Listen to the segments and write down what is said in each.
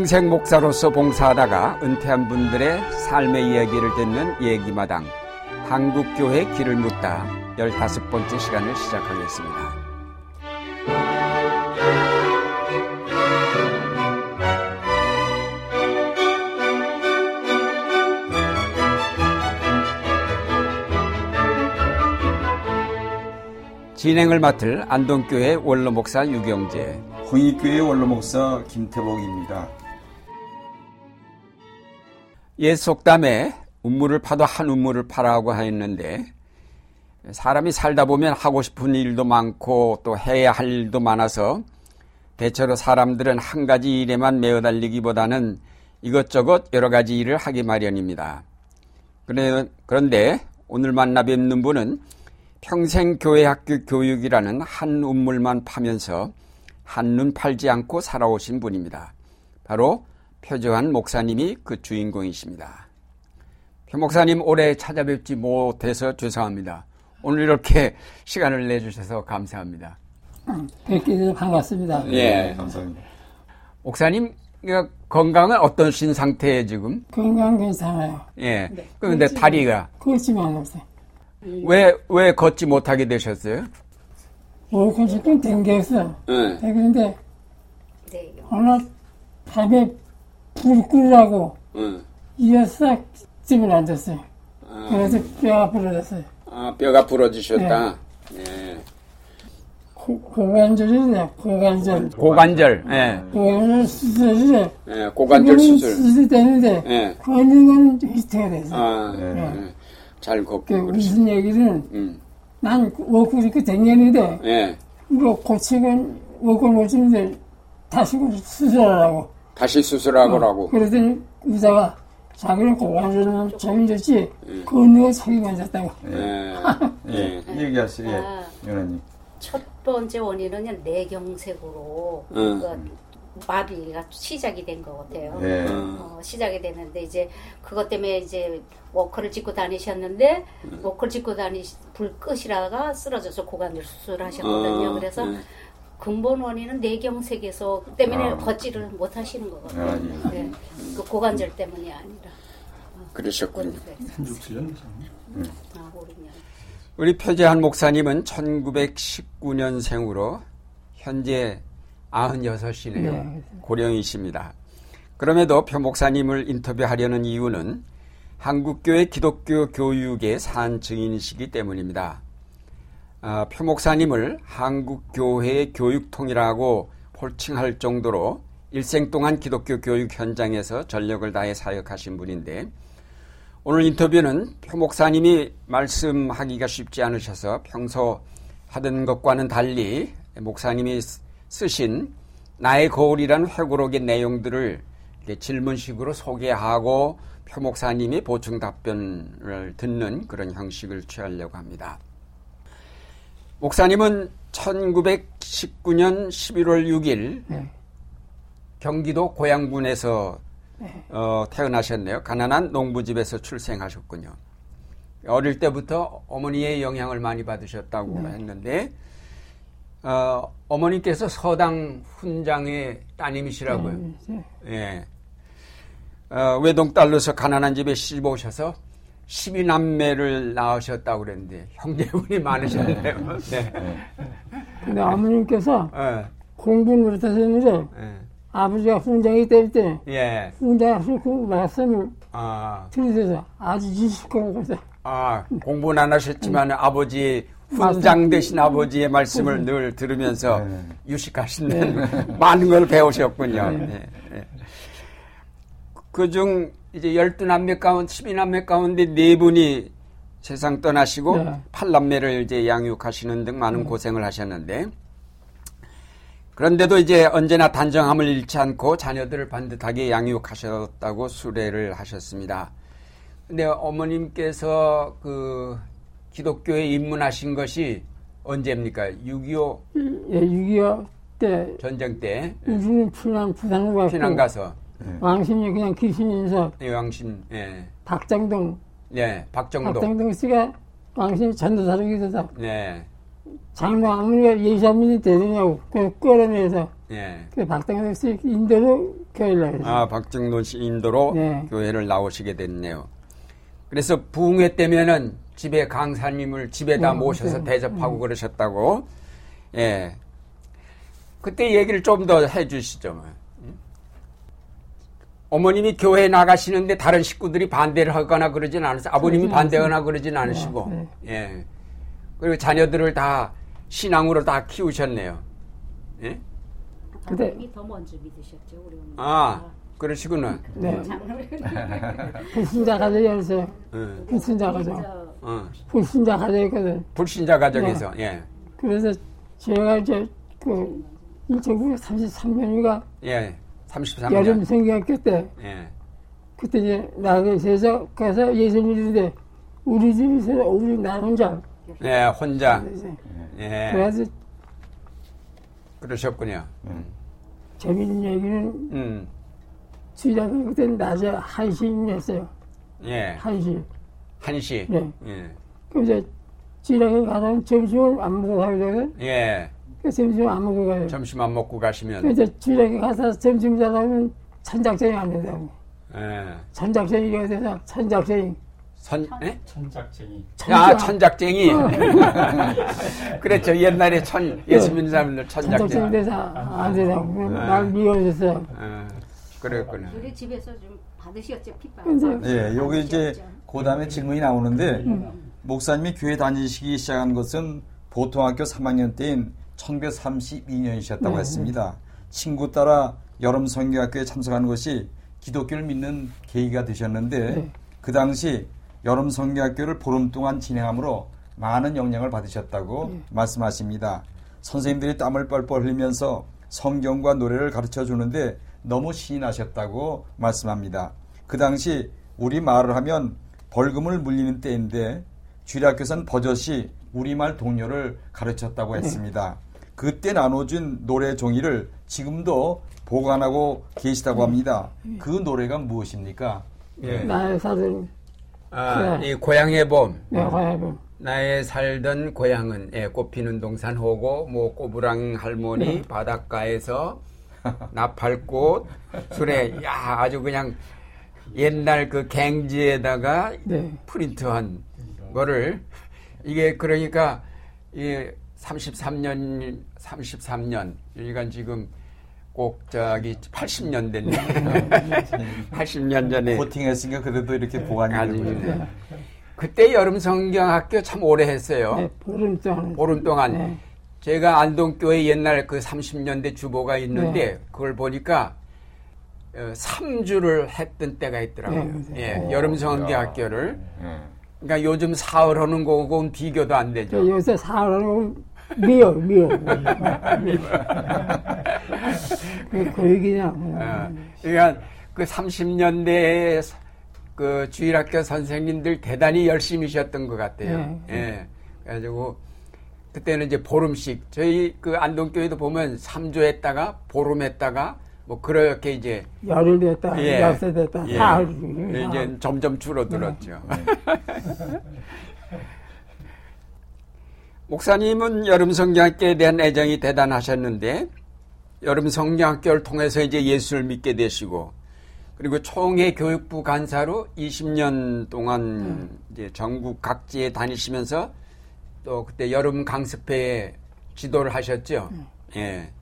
평생 목사로서 봉사하다가 은퇴한 분들의 삶의 이야기를 듣는 얘기마당 한국교회 길을 묻다 15번째 시간을 시작하겠습니다. 진행을 맡을 안동교회 원로 목사 유경재 홍익교회 원로 목사 김태복입니다. 옛 속담에 운물을 파도 한 운물을 파라고 하였는데 사람이 살다 보면 하고 싶은 일도 많고 또 해야 할 일도 많아서 대체로 사람들은 한 가지 일에만 매어 달리기보다는 이것저것 여러 가지 일을 하기 마련입니다. 그런데 오늘 만나 뵙는 분은 평생 교회 학교 교육이라는 한 운물만 파면서 한눈 팔지 않고 살아오신 분입니다. 바로 표조한 목사님이 그 주인공이십니다. 표 목사님 올해 찾아뵙지 못해서 죄송합니다. 오늘 이렇게 시간을 내주셔서 감사합니다. 뵙게 돼서 반갑습니다. 예, 감사합니다. 목사님 건강은 어떠신 상태에 지금? 건강 괜찮아요. 예. 네. 그런데 다리가 걷지만 없어요. 왜, 왜 걷지 못하게 되셨어요? 월급 조금 댕겼어. 네. 그런데 어느 밤에 불 끄라고 응. 이어서 집을 앉았어요. 아. 그래서 뼈가 부러졌어요. 아, 뼈가 부러지셨다. 예. 고, 고관절이래, 고관절. 고관절, 예. 고관절 수술이래. 예, 고관절 수술. 수술되는데, 예. 걷는 건 히트가 돼서. 아, 네. 예. 잘 걷고 그 그러시 무슨 얘기는, 음. 난 워크 이렇게 댕겼는데, 예. 이거 고치건 워크 못 치는데, 다시 수술하라고. 다시 수술하고라고. 어, 그러더니 의사가 자기는 고관절은 적응됐지 걷는 거 자기 만졌다고. 예. 예, 얘기하세요, 예, 아. 연하님. 첫 번째 원인은 뇌경색으로 응. 그 마비가 시작이 된 것 같아요. 예. 어, 시작이 되는데 이제 그것 때문에 이제 워커를 짚고 다니셨는데 워커를 짚고 다니 불 끄시다가 쓰러져서 고관절 수술하셨거든요. 어, 그래서 네. 근본 원인은 뇌경색에서 때문에 아. 걷지를 못 하시는 거거든요. 아, 네. 그 고관절 때문이 아니라. 그러셨군요. 네. 67년? 아, 5, 6년. 우리 표재한 목사님은 1919년생으로 현재 96이네요. 네. 고령이십니다. 그럼에도 표 목사님을 인터뷰하려는 이유는 한국교회 기독교 교육의 산 증인이시기 때문입니다. 아, 표 목사님을 한국교회의 교육통이라고 홀칭할 정도로 일생 동안 기독교 교육 현장에서 전력을 다해 사역하신 분인데 오늘 인터뷰는 표 목사님이 말씀하기가 쉽지 않으셔서 평소 하던 것과는 달리 목사님이 쓰신 나의 거울이라는 회고록의 내용들을 질문식으로 소개하고 표 목사님이 보충 답변을 듣는 그런 형식을 취하려고 합니다. 목사님은 1919년 11월 6일 네. 경기도 고양군에서 어, 태어나셨네요. 가난한 농부집에서 출생하셨군요. 어릴 때부터 어머니의 영향을 많이 받으셨다고 했는데 어, 어머니께서 서당 훈장의 따님이시라고요. 네. 예. 어, 외동딸로서 가난한 집에 시집 오셔서 12남매를 낳으셨다고 그랬는데 형제분이 많으셨네요. 네. 근데 아버님께서 예. 공부를 못하셨는데 예. 아버지가 훈장이 때릴 때 예. 훈장에서 그 말씀을 아, 들으셔서 아주 유식하고 그래서 아, 공부는 안 하셨지만 아버지 훈장 되신 아버지의 말씀을 늘 들으면서 네. 유식하시는 많은 걸 배우셨군요. 네. 네. 그중 이제 열두 남매 가운데, 십이 남매 가운데 네 분이 세상 떠나시고 네. 팔남매를 이제 양육하시는 등 많은 고생을 하셨는데 그런데도 이제 언제나 단정함을 잃지 않고 자녀들을 반듯하게 양육하셨다고 수레를 하셨습니다. 근데 어머님께서 그 기독교에 입문하신 것이 언제입니까? 6.25 예, 6.25 때 전쟁 때 우주는 피난 부산을 갔고 피난 가서 왕신이 그냥 귀신인서 왕신 예. 박장동 네, 박정도 박장동 씨가 왕신이 전도사로 있어서 네. 장로 아무리가 예수님이 되느냐고 그 끌어내서 예. 그 박당선 씨 인도로 교회를 나갔어요. 아, 박정돈 씨 인도로 네. 교회를 나오시게 됐네요. 그래서 부흥회 때면은 집에 강사님을 집에다 네, 모셔서 네. 대접하고 그러셨다고. 예. 그때 얘기를 좀 더 해주시죠. 뭐. 어머님이 교회 나가시는데 다른 식구들이 반대를 하거나 그러진 않으세요. 아버님이 반대하거나 그러진 않으시고. 네, 예. 그리고 자녀들을 다 신앙으로 다 키우셨네요. 예? 근데- 아버님이 더 먼저 믿으셨죠 우리 어머니. 아, 그러시구나. 네. 장로를 불신자 가정이었어요. 응. 불신자 가정. 어. 불신자 가정이거든. 불신자 가정에서, 예. 그래서 제가 이제 그 1933년인가 예. 33년. 여름 성경학교 때 예. 그때 이제 나가서 가서 예수님인데 우리 집에서 우리 나 혼자 예, 혼자. 그래서 예. 그래서 그러셨군요. 재밌는 얘기는 음. 주일학교 그때 낮에 1시였어요. 예. 1시. 한시. 네. 예. 그럼 이제 주일학교 가서 점심을 안 먹고 가야 되거든. 예. 그 점심을 안 먹고 가요. 점심 안 먹고 가시면. 그 이제 주일학교 가서 점심 자라면 천작전이 안 된다고. 예. 천작전이가 돼서 천작전이. 선, 예? 천작쟁이. 아, 천작쟁이. 그랬죠. 옛날에 천, 예수 믿는 사람들 천작전이 천작쟁이. 돼서 안 되다고. 그럼 날 미워졌어요. 어, 그랬구나. 우리 집에서 좀 받으셨죠 핍박. 예, 여기 이제 그 다음에 질문이 나오는데 목사님이 교회 다니시기 시작한 것은 보통학교 3학년 때인 1932년이셨다고 했습니다. 친구 따라 여름 성경학교에 참석하는 것이 기독교를 믿는 계기가 되셨는데 네. 그 당시 여름 성경학교를 보름 동안 진행함으로 많은 영향을 받으셨다고 말씀하십니다. 선생님들이 땀을 뻘뻘 흘리면서 성경과 노래를 가르쳐 주는데 너무 신이 나셨다고 말씀합니다. 그 당시 우리 말을 하면 벌금을 물리는 때인데 주일학교에서는 버젓이 우리말 동요를 가르쳤다고 했습니다. 그때 나눠준 노래 종이를 지금도 보관하고 계시다고 합니다. 그 노래가 무엇입니까? 예. 나의 사돈, 아, 네. 이 고향의 봄. 내 화해본. 나의 살던 고향은 예, 꽃피는 동산 호고 뭐 꼬부랑 할머니 네. 바닷가에서 나팔꽃 술에 야 아주 그냥 옛날 그 갱지에다가 네. 프린트한 거를 이게 그러니까 이 33년 33년 그러니까 지금 꼭 저기 80년 됐네 80년 전에 코팅했으니까 그래도 이렇게 보관이 되고 있네요. 그때 여름 성경학교 참 오래 했어요. 네, 보름 동안. 보름 동안 네. 제가 안동교회 옛날 그 30년대 주보가 있는데 네. 그걸 보니까 어, 3주를 했던 때가 있더라고요. 네, 예, 여름 성경학교를. 예. 그러니까 요즘 사흘 하는 거하고는 비교도 안저 되죠. 요새 사람은 미워, 미워. 그, 그 얘기냐. 어, 그러니까 그 30년대에 그 주일학교 선생님들 대단히 열심히셨던 것 같아요. 네. 예. 그래가지고 그때는 이제 보름씩 저희 그 안동교회도 보면 3주 했다가 보름 했다가 뭐 그렇게 이제 열흘 됐다, 예. 열세 됐다, 예. 사흘. 이제 점점 줄어들었죠. 목사님은 여름 성경학교에 대한 애정이 대단하셨는데 여름 성경학교를 통해서 이제 예수를 믿게 되시고 그리고 총회 교육부 간사로 20년 동안 이제 전국 각지에 다니시면서 또 그때 여름 강습회에 지도를 하셨죠. 예.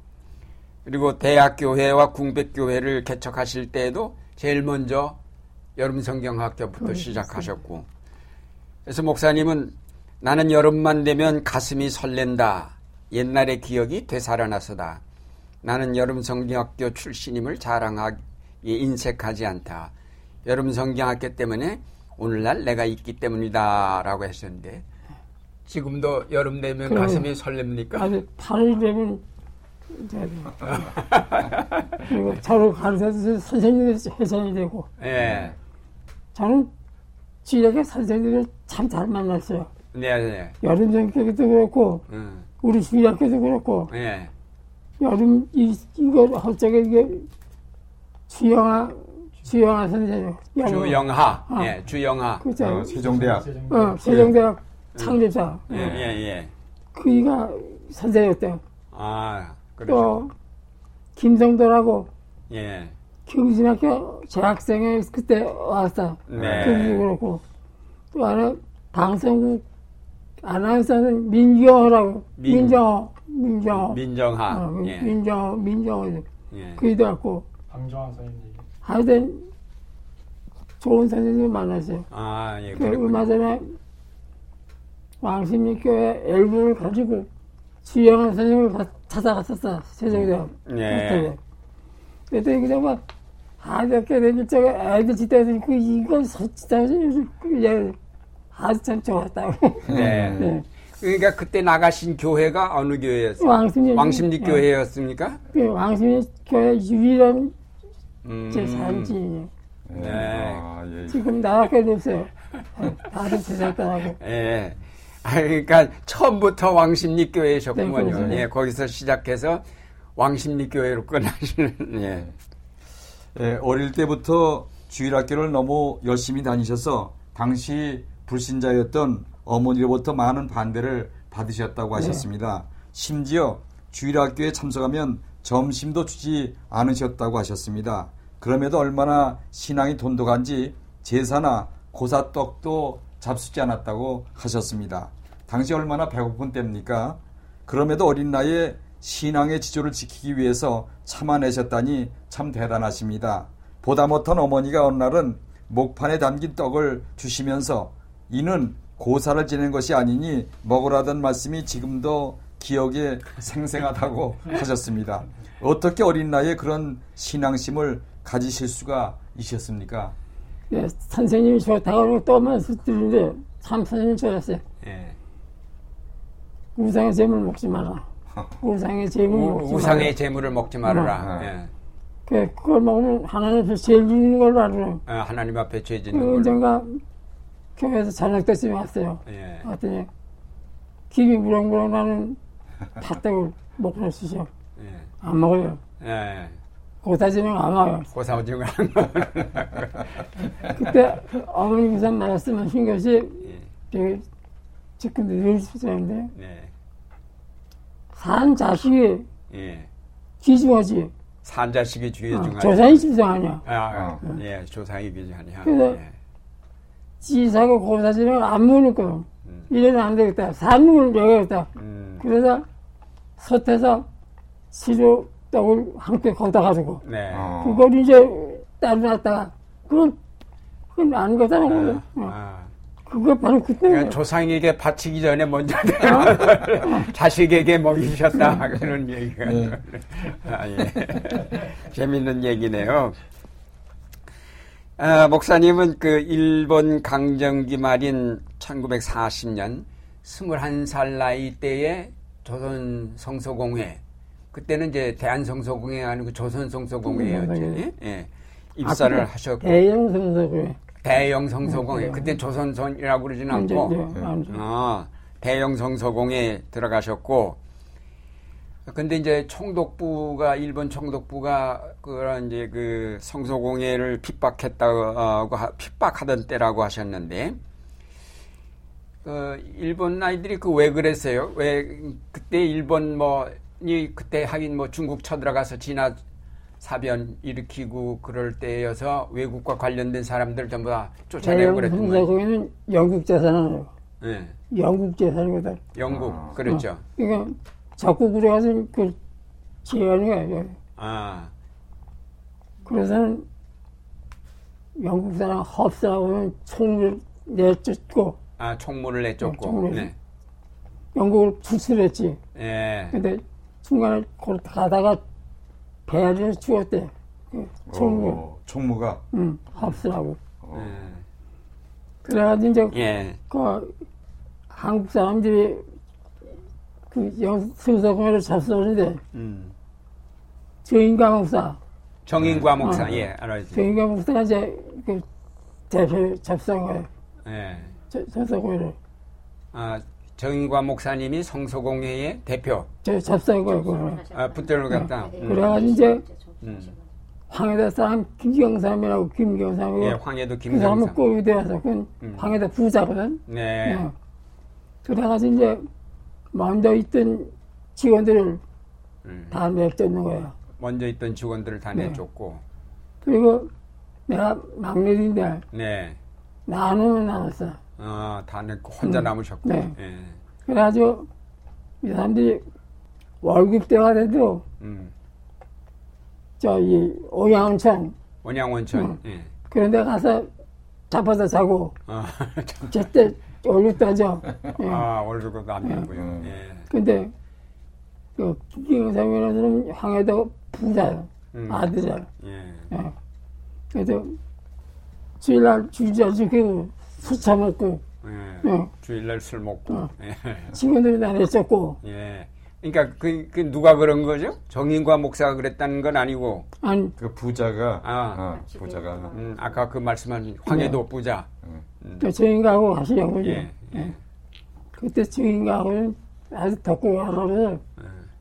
그리고 대학교회와 궁백교회를 개척하실 때에도 제일 먼저 여름 성경학교부터 시작하셨고 그래서 목사님은 나는 여름만 되면 가슴이 설렌다. 옛날의 기억이 되살아나서다. 나는 여름 성경학교 출신임을 자랑하기 인색하지 않다. 여름 성경학교 때문에 오늘날 내가 있기 때문이다 라고 하셨는데 지금도 여름 되면 그럼. 가슴이 설렙니까? 아주 8일 되면 이제 그리고 저를 가르쳐서 선생님이 회장이 되고 예. 저는 지역의 선생님을 참 잘 만났어요. 네, 네. 여름 전교도 그렇고 음, 우리 주일학교도 그렇고 예. 여름 이 이거 헐적에 이게 주영아 주영아 선생님. 주영하. 어. 예, 주영하. 그죠? 어, 세종대학. 어, 세종대학 창립자. 예, 예, 예. 그이가 선생이었대요. 아, 그렇죠. 또 김성도라고 예. 경신학교 재학생회 그때 왔어. 네. 그도 그렇고 또 하나 방송국 아나운서는 민경호라고 민- 민정호 민정호 민정하. 어, 예. 민정호 민정호 예. 그이도 왔고 방정환 선생님. 하여튼 좋은 선생님 만났어요. 아, 예. 그. 얼마 전에 왕십리 교회 앨범을 가지고 주영한 선생님을 가- 찾아갔었어 세종대학 예. 그랬더니 그냥 막 가볍게 되니 저거 애들 짓다더니 그 이건 진짜 그냥 아주 참 좋았다고 네. 네. 그러니까 그때 나가신 교회가 어느 교회였어요? 왕십리 왕십리 네. 교회였습니까? 그 왕십리 교회 유일한 음. 제 산지예요 네. 아, 예. 지금 나밖에 없어요 다들 제작단하고 예. 아, 그러니까 처음부터 왕십리 네, 교회셨군요. 그렇죠. 예, 거기서 시작해서 왕십리 교회로 끝나시는, 예. 예, 어릴 때부터 주일학교를 너무 열심히 다니셔서 당시 불신자였던 어머니로부터 많은 반대를 받으셨다고 하셨습니다. 심지어 주일학교에 참석하면 점심도 주지 않으셨다고 하셨습니다. 그럼에도 얼마나 신앙이 돈독한지 제사나 고사떡도 잡수지 않았다고 하셨습니다. 당시 얼마나 배고픈 때입니까? 그럼에도 어린 나이에 신앙의 지조를 지키기 위해서 참아내셨다니 참 대단하십니다. 보다 못한 어머니가 어느 날은 목판에 담긴 떡을 주시면서 이는 고사를 지낸 것이 아니니 먹으라던 말씀이 지금도 기억에 생생하다고 하셨습니다. 어떻게 어린 나이에 그런 신앙심을 가지실 수가 있었습니까? 예, 선생님이 좋다고 또 말씀드리는데 참 선생님 좋았어요 예. 우상의 재물 먹지 마라 우상의 재물 우, 먹지 우상의 마라 재물을 먹지 말아라. 음. 예. 그, 그걸 먹으면 하나님 앞에 제일 주는 걸로 알아요 어, 하나님 앞에 죄그 짓는 걸로. 언젠가 교회에서 저녁 때쯤에 왔어요. 예. 왔더니 김이 무렁무렁 나는 팥떡을 먹고 주셔. 예. 안 먹어요. 예. 고사지는 안 먹어요. 고사오징어. 그때 어머니 무슨 말씀하신 것이 예. 지금도 늘 쓰는데 네. 산 자식이 예. 귀중하지. 산 자식이 주의 어, 중하지. 조상이 귀중하냐. 아, 어. 예, 조상이 귀중하냐. 그래서 예. 지사고 고사지는 안 먹는 거요. 음. 이래는 안 되겠다. 산물을 내야겠다. 음. 그래서 솥에서 시루 떡을 함께 걷어가지고 네. 어. 그걸 이제 따라놨다가 그건 그건 아닌 거잖아 그거. 어. 아. 그거 바로 그때 그러니까 조상에게 바치기 전에 먼저 자식에게 먹이셨다 그런 얘기가 네. 아, 예. 재밌는 얘기네요. 아, 목사님은 그 일본 강점기 말인 1940년 21살 나이 때에 조선 성서공회 그때는 이제 대한 성서공회 아니고 조선 성서공회였지. 음, 예. 입사를 아, 하셨고 대형 성서고에 대형 성서공회 네. 그때 조선선이라고 그러지는 않고 완전 어, 대형 성서공에 들어가셨고 근데 이제 총독부가 일본 총독부가 그런 이제 그 성서공회를 핍박했다고 하- 핍박하던 때라고 하셨는데 그 일본 아이들이 그 왜 그랬어요? 왜 그때 일본 뭐이 그때 하긴 뭐 중국 쳐들어가서 진화 사변 일으키고 그럴 때여서 외국과 관련된 사람들 전부 다 쫓아내고 그랬던 거예요. 성서고에는 영국 재산이에요. 예. 영국 재산이거든. 영국 아. 그렇죠. 그러니까 적국으로 가서 그 지어하는 거야. 아, 그래서는 영국 사람 헙스라고는 총을 내쫓고 아 총무를 내쫓고. 총무를. 네. 영국을 부술했지. 예. 근데 중간에 걸 가다가 배 안에서 죽었대. 그 총무, 어, 총무가 응, 헙스라고. 예. 그래가지고 이제 예. 그 한국 사람들이 그 영수서공회를 접수하는데 음. 정인가 목사, 정인과 목사, 어. 예, 알아야지. 정인가 목사가 이제 그 대표 접수한 거예요. 예. 저- 서서공회를. 아, 정인과 목사님이 성소공회의 대표, 저 접수한 거예요. 아, 붙들어 갔다. 음. 그래가지고 이제 음. 황해도 사람 김경삼이라고 김경삼이고 예, 황해도 그 사람은 김경삼. 꼬유대 와서 그 음. 황해도 부자거든. 네. 어. 그래가지고 이제 먼저 있던 직원들을 음. 다 내쫓는 거야. 먼저 있던 직원들을 다 네. 내쫓고. 그리고 내가 막내인데 네. 나는 남았어. 어, 다 내고 혼자 음. 남으셨고. 네. 예. 그래가지고 이 사람들이 월급 때가 돼도 음. 저이 오양천 원양원천. 음. 예. 그런 데 가서 잡아서 자고 어, 참. 제때 월급 따져. 예. 아, 월급도 안 내고요. 음. 예. 근데 그 김경삼이라는 사람은 황해도 부자야. 음. 아들이야. 예. 예. 그래서 주일날 주자 지키고 술 처먹고 예. 예. 주일날 술 먹고. 어. 예. 직원들이 다 내쫓고 예. 그러니까 그, 그 누가 그런 거죠? 정인과 목사가 그랬다는 건 아니고, 아니 그 부자가 아. 어, 부자가 음, 아까 그 말씀한 황해도 부자. 그 주인가하고 가시려고 예. 예. 그때 주인가하고는 아주 덕고 가서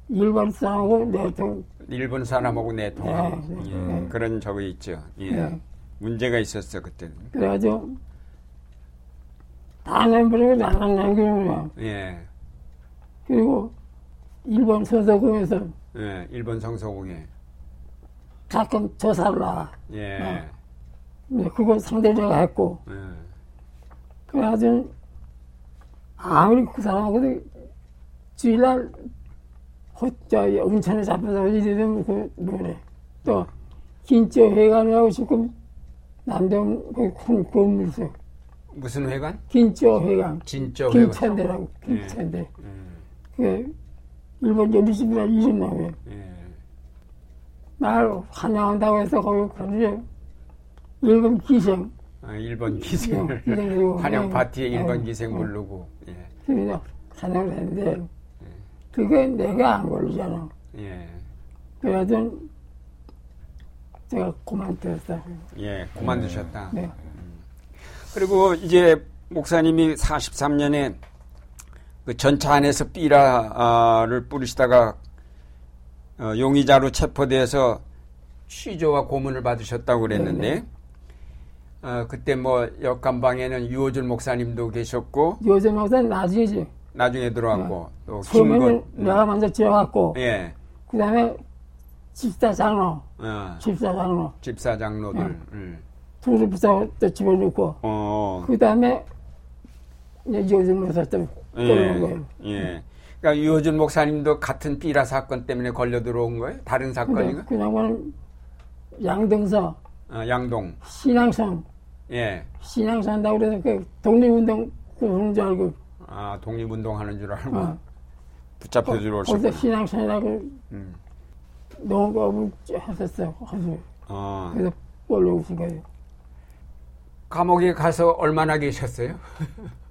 일반 싸우고 내통 일본 사람하고 내통하고 네, 네, 예. 네. 그런 적이 있죠. 예. 네. 문제가 있었어 그때는. 그래가지고 다 내버리고 나랑 남기는 거야. 예. 그리고 일본 소속국에서 예. 일본 성서공에. 가끔 조사를 나와. 예. 네. 근데 그거 내가 했고 예. 그래가지고 아무리 그 사람하고도 주일날 호, 저, 온천에 잡혀서 이러면 그 뭐래 또 긴저 회관이라고 지금 남동 그큰 건물 있어 무슨 회관? 긴저 회관 진짜 회관. 김천대라고 김천대 음. 그 일본 이름 나와요 예. 날 환영한다고 해서 거기 가서 일본 기생 아, 일본 예, 환영 예. 파티에 일본 예. 기생 예. 부르고. 예. 그래서 환영을 했는데 그게 내가 안 걸리잖아 예. 그래가지고 제가 그만뒀어요 예. 그만두셨다. 네. 그리고 이제 목사님이 43년에 그 전차 안에서 삐라를 뿌리시다가 어, 용의자로 체포돼서 취조와 고문을 받으셨다고 그랬는데 어, 그때 뭐 옆간방에는 유호준 목사님도 계셨고 요즘 목사는 나중이지 나중에 들어왔고 또 처음에는 김건 내가 먼저 들어갔고 예. 그 다음에 집사 장로 어, 집사 장로. 집사 장로들 음. 둘을 붙여 또 집어넣고 어, 그 다음에 이제 요즘 목사 또 끌는 예, 예. 그러니까 유호준 목사님도 같은 삐라 사건 때문에 걸려 들어온 거예요? 다른 사건인가? 그 양반은 양등서 어, 양동. 신앙선 예. 신앙선 한다고 그래서 그 독립운동 그런 줄 알고 아, 독립운동 하는 줄 알고 어. 붙잡혀 들어오셨고. 거기서 신앙선이라고 음. 농업을 했었어 거기서 어. 그래서 올라오신 거예요 감옥에 가서 얼마나 계셨어요?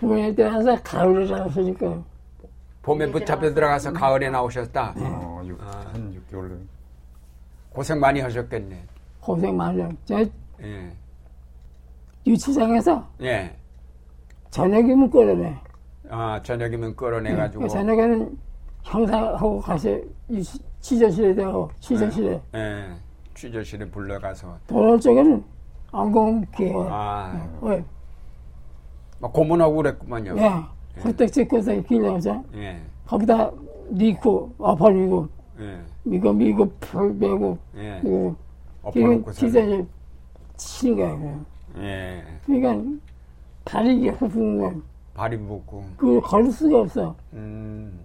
때 와서 가을에 나왔으니까 봄에 붙잡혀 들어가서 가을에 나오셨다. 어, 육, 한 6개월 고생 많이 하셨겠네. 고생 많이 했저 예. 유치장에서 예. 저녁이면 끌어내 아, 저녁이면 끌어내가지고. 그 저녁에는 형사하고 가서 유치- 취조실에 대고 취조실에 예. 취조실에 불러가서. 도로 쪽에는 안공기에 아, 왜? 막 고문하고 그랬구만요. 예. 호떡 찍고서 길러서 예. 거기다 넣고 엎어리고 예. 이거 미고 풀 매고 예. 엎어놓고 취조실 치는 그냥. 예. 그러니까 발이 이게 후픈 거 발이 붓고. 그걸 걸을 수가 없어 음.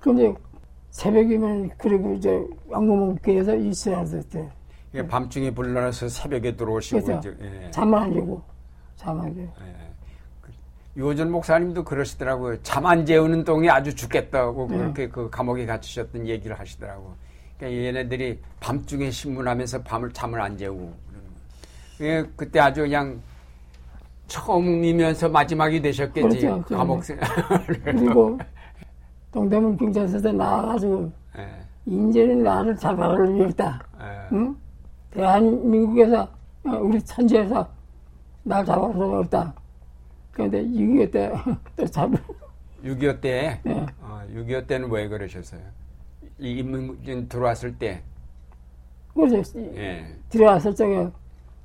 근데 새벽이면 그리고 이제 왕궁문교에서 이스라엘때 이게 밤중에 불러서 새벽에 들어오시고 그래서 이제 예. 잠을 안 자고 잠안 자고 예. 그 유호준 목사님도 그러시더라고요. 잠 안 재우는 똥이 아주 죽겠다고 네. 그렇게 그 감옥에 갇히셨던 얘기를 하시더라고. 그러니까 얘네들이 밤중에 신문하면서 밤을 잠을 안 재우고 그러는 거예요. 예, 그때 아주 그냥 처음이면서 마지막이 되셨겠지 그렇죠. 감옥 생활을. 그리고 동대문 경찰서에서 나와가지고 예, 인제는 나를 잡아가려겠다 예. 응? 대한민국에서 어, 우리 천지에서 날 잡아서 없다 그런데 6.25 때 또 잡을 6.25 때, 네. 어, 6.25 때는 왜 그러셨어요? 이 인문진 들어왔을 때, 그래서 예. 들어왔을 적에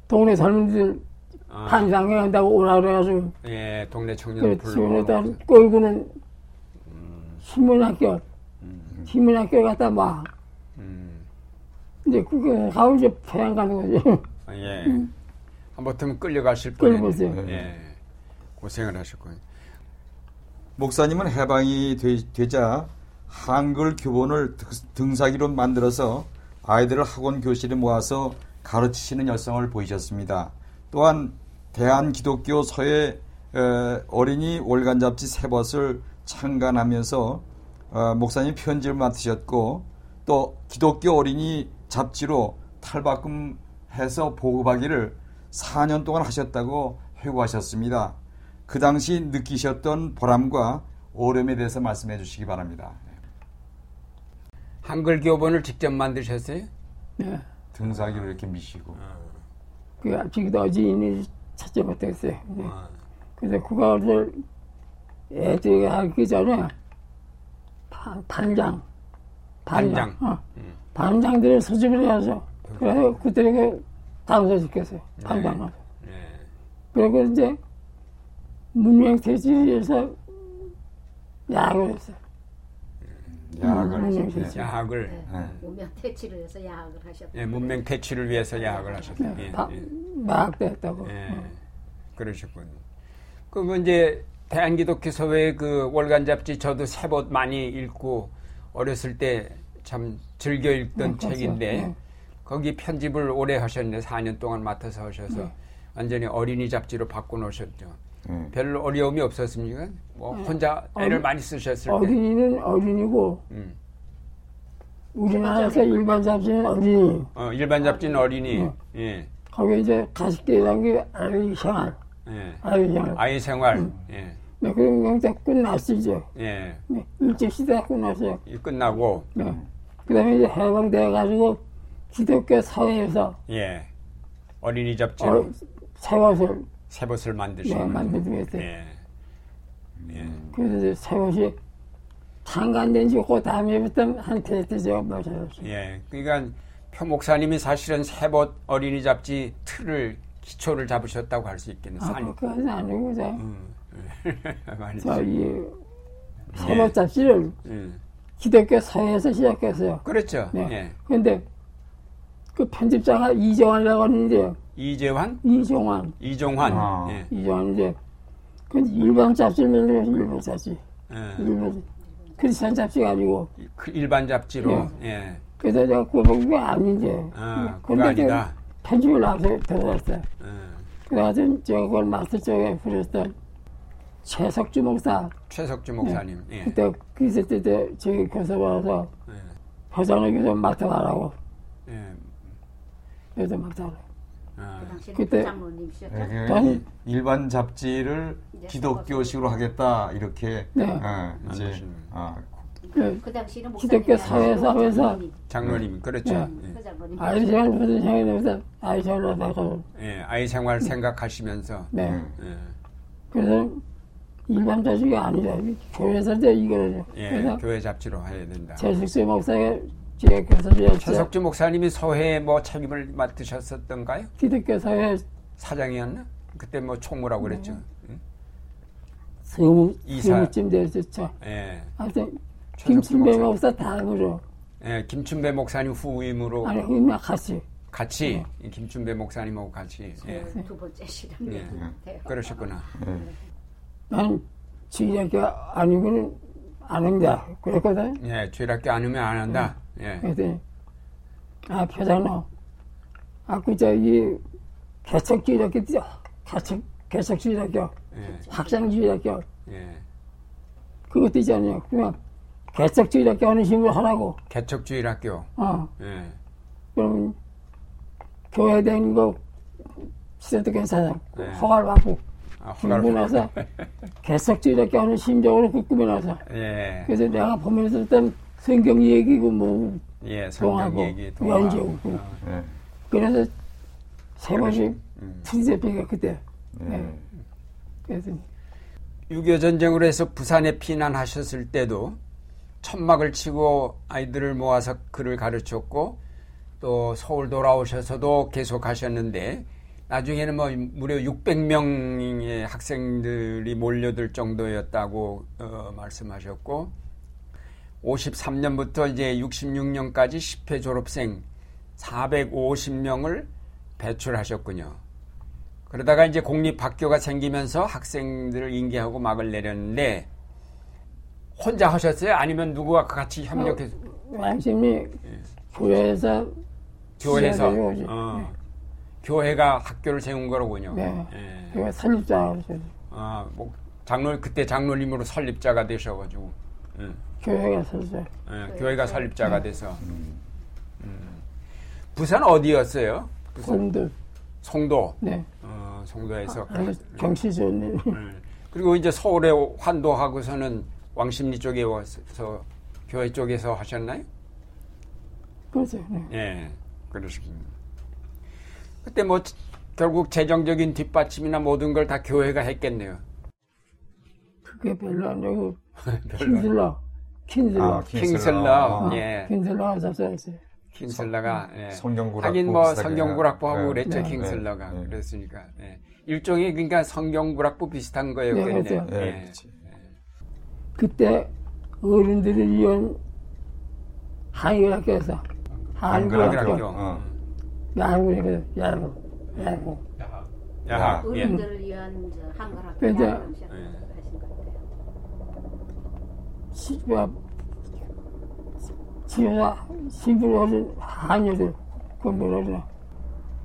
동네 젊은이들 아, 반상회 한다고 오라 그래가지고 예, 동네 그 청년 집에다 불러. 끌고는 신문학교, 신문학교 갔다 와. 음. 이제 가고 이제 평양 가는 거죠. 아, 예. 한번쯤 끌려가실 끌려보세요. 뻔했네. 예. 고생을 하셨군요. 목사님은 해방이 되, 자 한글 교본을 등사기로 만들어서 아이들을 학원 교실에 모아서 가르치시는 열성을 보이셨습니다. 또한 대한기독교 서해 어린이 월간 잡지 세 벗을 창간하면서 어, 목사님 편집을 맡으셨고 또 기독교 어린이 잡지로 탈바꿈해서 보급하기를 4년 동안 하셨다고 회고하셨습니다. 그 당시 느끼셨던 보람과 오름에 대해서 말씀해 주시기 바랍니다. 한글 교본을 직접 만드셨어요? 네. 등사기로 이렇게 미시고. 그 아직도 어진이 찾지 못했어요. 네. 아, 그래서 그거를 애들이 하기 전에 반, 반장, 반장. 어, 반장들을 소집을 해서 그래서 그들에게 당선시켰어요. 네. 반장을. 예. 그리고 이제 문명태지에서 야학을 했어요. 야학을 음, 하셨- 음, 야학을 네. 무명 퇴치를 해서 야학을 하셨다. 예, 문명 퇴치를 위해서 야학을 하셨어요. 네, 예, 다 예. 마학도 했다고. 예. 어. 그러셨군요. 그거 이제 대한기독교 서회 그 월간 잡지 저도 세봇 많이 읽고 어렸을 때 참 즐겨 읽던 네, 그렇죠. 책인데 네. 거기 편집을 오래 하셨는데 4년 동안 맡아서 하셔서 네. 완전히 어린이 잡지로 바꿔놓으셨죠. 네. 별로 어려움이 없었습니까? 뭐 혼자 애를 어린- 많이 쓰셨을 때. 어린이는 어린이고 음. 우리나라에서 일반 잡지는 어린이. 어, 일반 잡지는 어린이. 네. 예. 거기 이제 가식대라는 게 아이 생활, 예. 아이 생활. 아이 생활. 음. 예. 네, 그런 게 끝났었죠. 예. 네, 일제 시대 끝났어요. 이 끝나고 네. 그 다음에 이제 해방돼 가지고 기독교 사회에서 예. 어린이 잡지로 어, 세워서 새봇을 네, 만드시는 만들고 했어요. 예. 예. 그래서 이제 세워시 창간된 지그 다음에부터 한테 제가 마셨어요. 예. 그러니까 표 목사님이 사실은 새봇 어린이 잡지 틀을 기초를 잡으셨다고 할 수 있겠네. 아, 산. 그까지는 아니고 저, 음. 많이 저, 이 세법 잡지를 음. 기독교 사회에서 시작했어요. 그렇죠. 네. 예. 근데 그 편집자가 이정환이라고 하는데 이재환, 이정환, 이종환. 아. 예. 이정환인데 그 일반 만들어서 일반 잡지. 예. 일반 크리스찬 잡지가 아니고 그 일반 잡지로. 네. 예. 그래서 내가 그거 아닌데 아, 그거 근데 그 아니다. 편집을 나서 들어갔어요. 예. 그래가지고 제가 그걸 마스터 쪽에 부렸던 최석주 목사 최석주 목사님. 예. 그때 그 있을 때 저기 교섭 와서 예. 회장을 교섭 맡아가라고 예. 그래서 맡아가라고 아. 그 그때-. 네, 이- 일반 잡지를 기독교식으로 하겠다 이렇게 네. 어, 이제. 아, 그 그 당시는 기독교 아니고 하면서 장로님, 그렇죠. 네. 그 장로님. 아이 생활 무슨 생각이면서 아이 생활 하다가 예. 아이 생활 생각하시면서. 네 음. 예. 그래서 일반 자식이 아니라 교회에서 이제 이거를 예. 교회 잡지로 해야 된다. 최석수 목사 가제 교섭이었죠 최석주 목사님이 서해 뭐 책임을 맡으셨었던가요? 기독교 사회 사장이었나? 그때 뭐 총무라고 그랬죠. 네. 응? 서무 이사. 서무쯤 됐었죠 예. 하여튼 김춘배 목사. 다음으로 예, 김춘배 목사님 후임으로 아니 그냥 같이 같이 이 김춘배 목사님하고 같이 예. 두 번째 실험. 예. 네. 그러셨구나. 네. 난 주일학교 아니고는 안 한다 그랬거든 예, 주일학교 안 오면 안 한다. 네. 예. 그랬더니 아 표장로 아그 저기 개척주일학교 뛰어 개척 개척주일학교 예. 학생주일학교 예. 그것도 있잖아요 그냥 개척주일학교 하는 식으로 하라고 개척주일학교. 어 예. 그러면 교회 다니는 거 시대도 괜찮아 네. 허가를 받고 아, 허가를 나서 개척주일학교 하는 심정으로 그 꾸며놔서 예. 그래서 내가 보면서 일단 성경 얘기고 뭐 예, 성경 동하고 얘기. 연주고 네. 그래서 세 번씩 음. 트리제피가 그때 네. 그래서 6.25 전쟁으로 해서 부산에 피난하셨을 때도 천막을 치고 아이들을 모아서 글을 가르쳤고 또 서울 돌아오셔서도 계속 하셨는데 나중에는 뭐 무려 600명의 학생들이 몰려들 정도였다고 어, 말씀하셨고 53년부터 이제 66년까지 10회 졸업생 450명을 배출하셨군요. 그러다가 이제 공립학교가 생기면서 학생들을 인계하고 막을 내렸는데 혼자 하셨어요? 아니면 누구와 같이 협력해서 왕심이 교회에서 교회에서 시작해요, 이제. 어, 교회가 학교를 세운 거로군요. 네. 예. 교회 설립자라고 아, 뭐 장로 그때 장로님으로 설립자가 되셔가지고 예. 교회가 설립자. 예, 교회가 설립자가 돼서 음. 부산 어디였어요? 공들. 송도. 네. 어, 송도에서 좋은 일. 음. 그리고 이제 서울에 환도하고서는 왕십리 쪽에 와서 교회 쪽에서 하셨나요? 그렇죠. 네. 예, 그러시군요. 그때 뭐 결국 재정적인 뒷받침이나 모든 걸 다 교회가 했겠네요. 그게 별로 안 되고 킨슬러. 킨슬러. 아, 킹슬러, 아, 예, 킨슬러가 잡수었어요. 킹슬러가 예. 성경구락부 하긴 뭐 성경구락부 하고 네. 그랬죠 네. 킹슬러가 네. 네. 그랬으니까 예. 일종의 그러니까 성경구락부 비슷한 거였겠네요. 네, 그렇죠. 예, 예. 그때 어른들을 위한 한글학교에서 한글학교, 한글학교. 어. 야구니까 야구, 야구. 야학. 예. 어른들을 위한 저 한글 학교 근데- 야구를 시작하신 것 같아요. 시부를 어린 한여들 공부를 하잖아.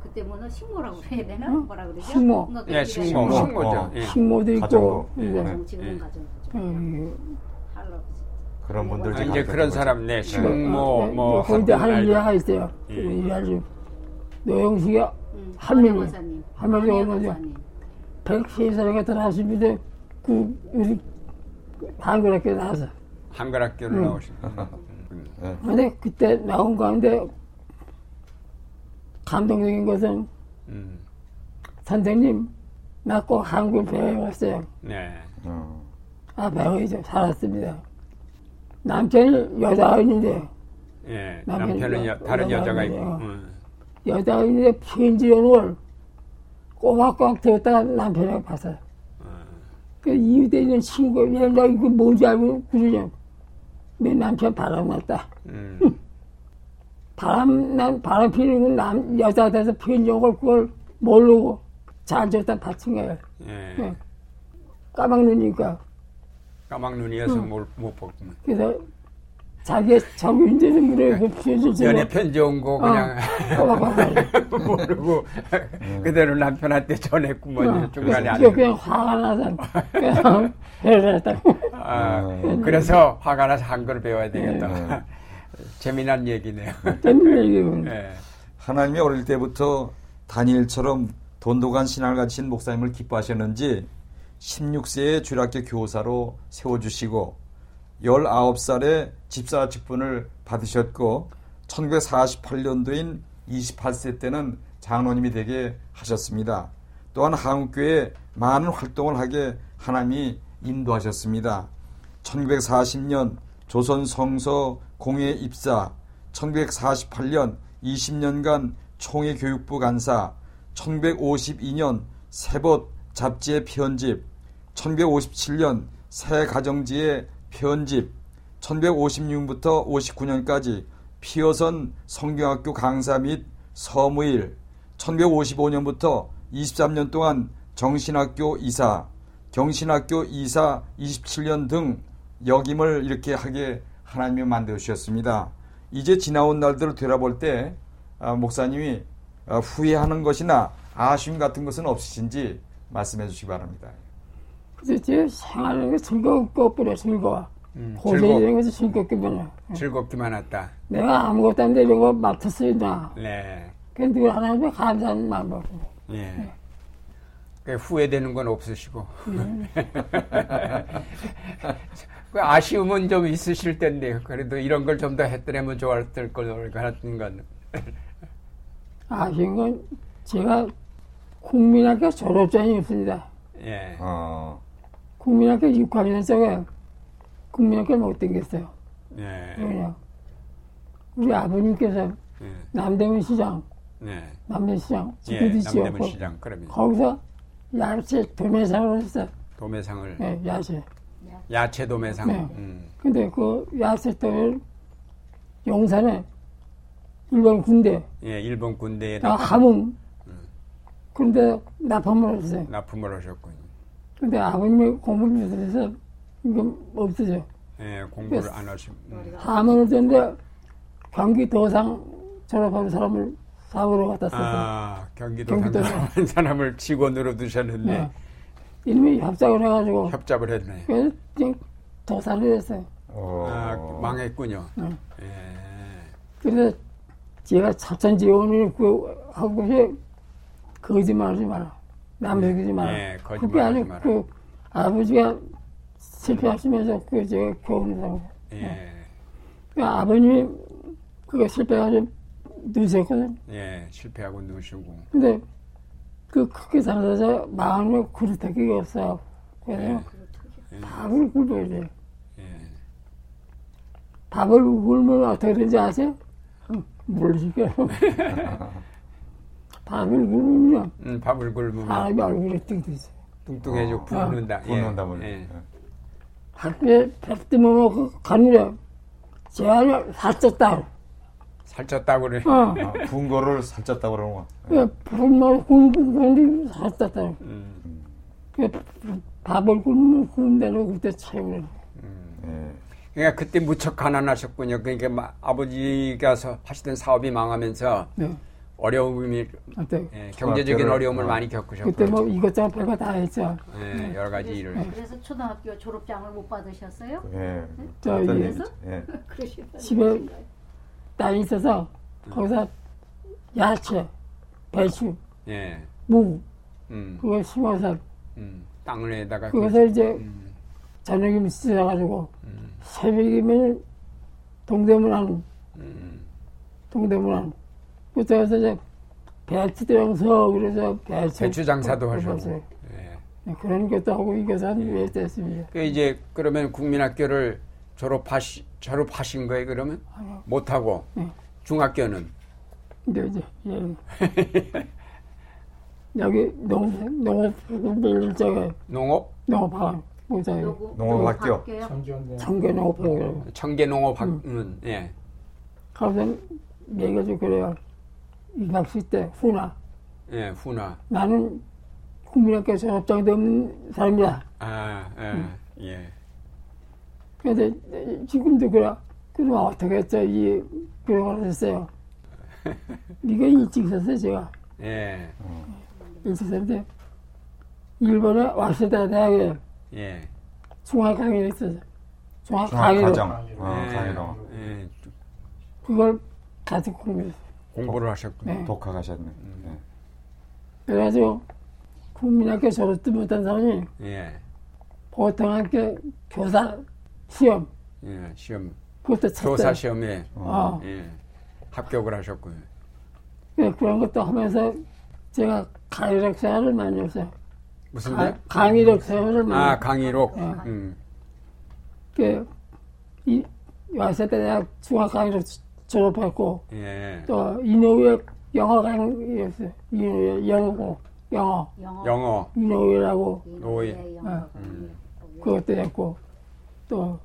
그때 뭐는 식모라고 해야 되나? 응? 뭐라 그러죠? 식모. 뭔가 예, 식모, 식모. 식모죠. 어. 예. 식모도 있고, 가정부. 이제 네. 지금 예. 가정 그런 분들 아, 이제 그런. 사람, 네, 네. 식모, 뭐, 거기다 한분 하는 알죠. 일화가 있어요. 예. 일 화를 노영식이가 응, 한 명이. 권사님. 한 명이 권혜 오는 거죠. 권사님. 103살에 돌아왔습니다. 그, 우리 한글학교 나와서. 한글학교를 음. 나오신. 네. 근데 그때 나온 가운데 감동적인 것은 음, 선생님, 나 꼭 한글 배워왔어요. 네. 어. 아, 배워야죠. 살았습니다. 남편이 여자아이인데, 예. 남편이 남편은 여, 여- 다른 여자가 있고. 음. 오는 걸 꼬박꼬박 들었다가 남편이 봤어요. 그 이웃에 있는 친구, 얘가 이거 뭔지 알고 그러냐. 내 남편 바람났다. 음. 바람, 난 바람 피는 건 남, 여자 돼서 편지 온걸 그걸 모르고 잘 줬다 받친 거예요. 예. 예. 까막 눈이니까. 까막 눈이어서 음. 못, 못 봤구만. 그래서 자기 이제는 물에 그 편지 주고 연애 편지 온 거 그냥 꼬박꼬박. 모르고 그대로 남편한테 전했구먼요. 중간에 안. 그냥 화가 나서 그냥 해냈다고. 아, 음. 그래서 화가 나서 한글 배워야 되겠다. 네. 재미난 얘기네요. 때문에 이게 예. 하나님이 어릴 때부터 다니엘처럼 돈독한 신앙을 가진 목사님을 기뻐하셨는지 16세에 주일학교 교사로 세워주시고 19살에 집사 직분을 받으셨고 1948년도인 28세 때는 장로님이 되게 하셨습니다. 또한 한국교회 많은 활동을 하게 하나님이 인도하셨습니다. 1940년 조선 성서 공예 입사, 1948년 20년간 총회 교육부 간사, 1952년 세벗 잡지의 편집, 1957년 새 가정지의 편집, 1956년부터 59년까지 피어선 성경학교 강사 및 서무일, 1955년부터 23년 동안 정신학교 이사, 경신학교 이사 27년 등 역임을 이렇게 하게 하나님이 만들어 주셨습니다. 이제 지나온 날들을 되돌아볼 때 아, 목사님이 아, 후회하는 것이나 아쉬움 같은 것은 없으신지 말씀해 주시기 바랍니다. 제 생활하는 게 즐거울 것뿐이야 즐거워. 음, 고생이라는 것이 즐겁기만 해. 즐겁기만 했다. 내가 아무것도 안돼 이런 거 나. 네. 그래서 늘 하나님께 감사하는 마음으로. 예. 그 후회되는 건 없으시고. 그 아쉬움은 좀 있으실 텐데요. 그래도 이런 걸 좀 더 했더라면 좋았을 걸 같은 건. 아쉬운 건 제가 국민학교 졸업장이 없습니다. 예. 어, 국민학교 6학년 적에 국민학교 못 댕겼어요. 예. 왜냐. 우리 아버님께서 예. 남대문 시장, 네. 남대문 시장 예. 남대문 시장. 그러면 거기서 야채 도매상을 했어. 도매상을. 예, 야채. 야채 도매상. 네. 음. 근데 그 야채도를 용산에 일본 군대 예, 일본 다 군대에다 함흥 그런데 납품을 했어요. 납품을 하셨군요. 근데 아버님이 공부를 못해서 이거 없어져. 예, 공부를 안 하시고. 음. 함흥을 줬는데 경기 도상 졸업한 사람을 사고로 갖다 썼어. 아, 경기도 경기도 상담한 사람을 직원으로 두셨는데 네. 이름이 협작을 해가지고 협잡을 했네. 그래서 도살을 했어요. 어. 아, 망했군요. 네. 예. 그래서 제가 차천 지원을 그 하고 싶어 거짓말 하지 마라. 남 속이지 마라. 예, 그게 아니고. 그 아버지가 실패하시면서 그 제가 교훈을 하고 예. 그 아버님이 그거 실패하셔 누셨거든. 예, 실패하고 누시고. 근데 그 크게 살아서 마음에 그릇하기가 없어. 그래서 예. 밥을 굶어야 돼. 예. 밥을 굶으면 어떻게 되는지 아세요? 물 시켜요. 밥을 굶으면 음, 밥을 굶으면 사람이 얼굴이 띵띵해. 뚱뚱해지고 어. 붓는다. 예. 예. 학교에 배 뜨면 그 가느냐. 제안을 살쪘다. 살쪘다고 그래. 어. 아, 부은 거를 살쪘다고 그러는 거야. 그 불만 굶는 건데 살쪘다. 음. 그 밥을 굶으면 굶대로 그때 채우는. 예. 그러니까 그때 무척 가난하셨군요. 그러니까 막 아버지가 서- 하시던 사업이 망하면서 네. 어려움이 어때? 예, 경제적인 중학교를- 어려움을 어. 많이 겪으셨고 그때 뭐 이것저것 별거 다 했죠. 예, 여러 가지 일을 그래서 초등학교 졸업장을 못 받으셨어요? 예. 저 어떤 이게 얘기죠? 예. 집에 땅이 있어서 거기서 야채, 배추, 예, 무 음, 그거 심어서 음, 땅에다가 그래서 이제 음, 저녁이면 씻어가지고 음, 새벽이면 동대문안 음, 동대문 안 그때서 이제 배추대랑서 그래서 배추 배추 장사도 하셨고 뽑았어요. 예. 네, 그런 것도 하고 이것도 한왜 됐습니다. 그 이제 그러면 국민학교를 졸업하시 졸업하신 거예요 그러면 아니요. 못 하고 네. 중학교는 근데 이제 예. 여기 농 농업 밀 저기 농업 농업학 뭐죠? 농업학교. 청계 농업학교 청계 농업학은 예, 가서 얘기해줘 그래요. 이학시 때 후나 예, 훈화 나는 국민학교 졸업장도 없는 사람이야. 아, 예, 예. 근데 지금도 그래. 그럼 어떻게 했죠? 이 그런 했어요. 네가 일찍 썼어 제가 예, 일찍 썼는데 일본에 와세다 대학에 예. 중학 강의를 했어요. 중학 강의로 중학 과정. 어, 예, 강의로. 예, 그걸 가지고 공부했어요. 공부를 하셨군요. 네. 독학하셨네. 음. 예. 그래가지고 국민학교 졸업도 못한 사람이 예, 보통학교 교사 시험 예, 시험 그것도 교사 쳤어요. 시험에 어. 예, 합격을 하셨고요. 네, 그런 것도 하면서 제가 강의력 생활을 많이 했어요. 무슨 가, 일? 강의력 생활을 많이 아 강의록. 예. 음, 그, 이, 와세대 대학 중학 강의로 졸업했고, 예. 또, 이노우에 영어 강의였어요. 이노우에 영어고, 영어. 영어. 영어. 이노우에라고 노예. 영어. 그것도 했고, 또,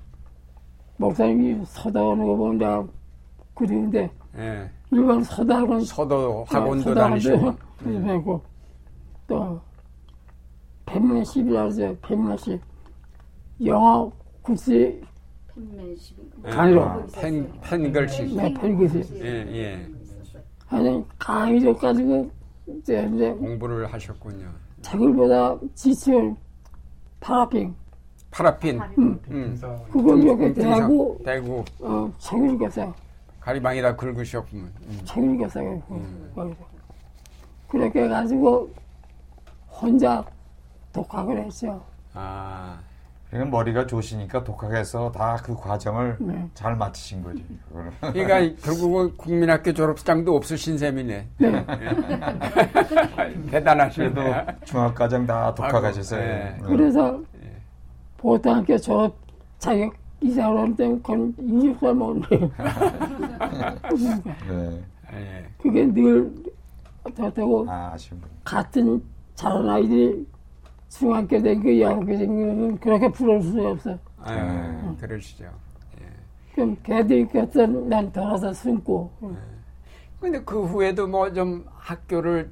목사님이 서다오는 거 보면 내가 그리운데, 예. 일반 서다학원, 서도 학원도 서다학원도 다니시고. 했고, 또, 펜맨십이라고 하죠. 펜맨십. 영어 국시 팬맨십. 예. 강의로. 아, 펜 펜글씨. 네, 펜글씨. 예, 예. 하여튼 강의력 가지고 이제, 이제 공부를 하셨군요. 책을 보다 지치면 파라핑 파라핀. 음. 그걸 이렇게 대고 대구 어, 책을 읽었어요. 가리방에다 긁으셨군요. 음. 책을 읽었어요. 거기서. 그렇게 해가지고 혼자 독학을 했죠. 아, 그러니까 머리가 좋으시니까 독학해서 다 그 과정을 네. 잘 마치신 거지. 그러니까 결국은 국민학교 졸업장도 없으신 셈이네. 네. 대단하시네. 그래도 중학과정 다 독학하셨어요. 아이고, 예. 네. 그래서 보통학교 졸업 자격 건 20살 먹는데 네. 예. 그게 늘 어떻다고 아. 같은 잘하는 아이들이 중학교 다니고 여학교 다니고 그렇게 부러울 수가 없어. 아, 그러시죠. 그럼 걔들이 꼈어 난 돌아서 숨고. 근데 그 후에도 뭐 좀 학교를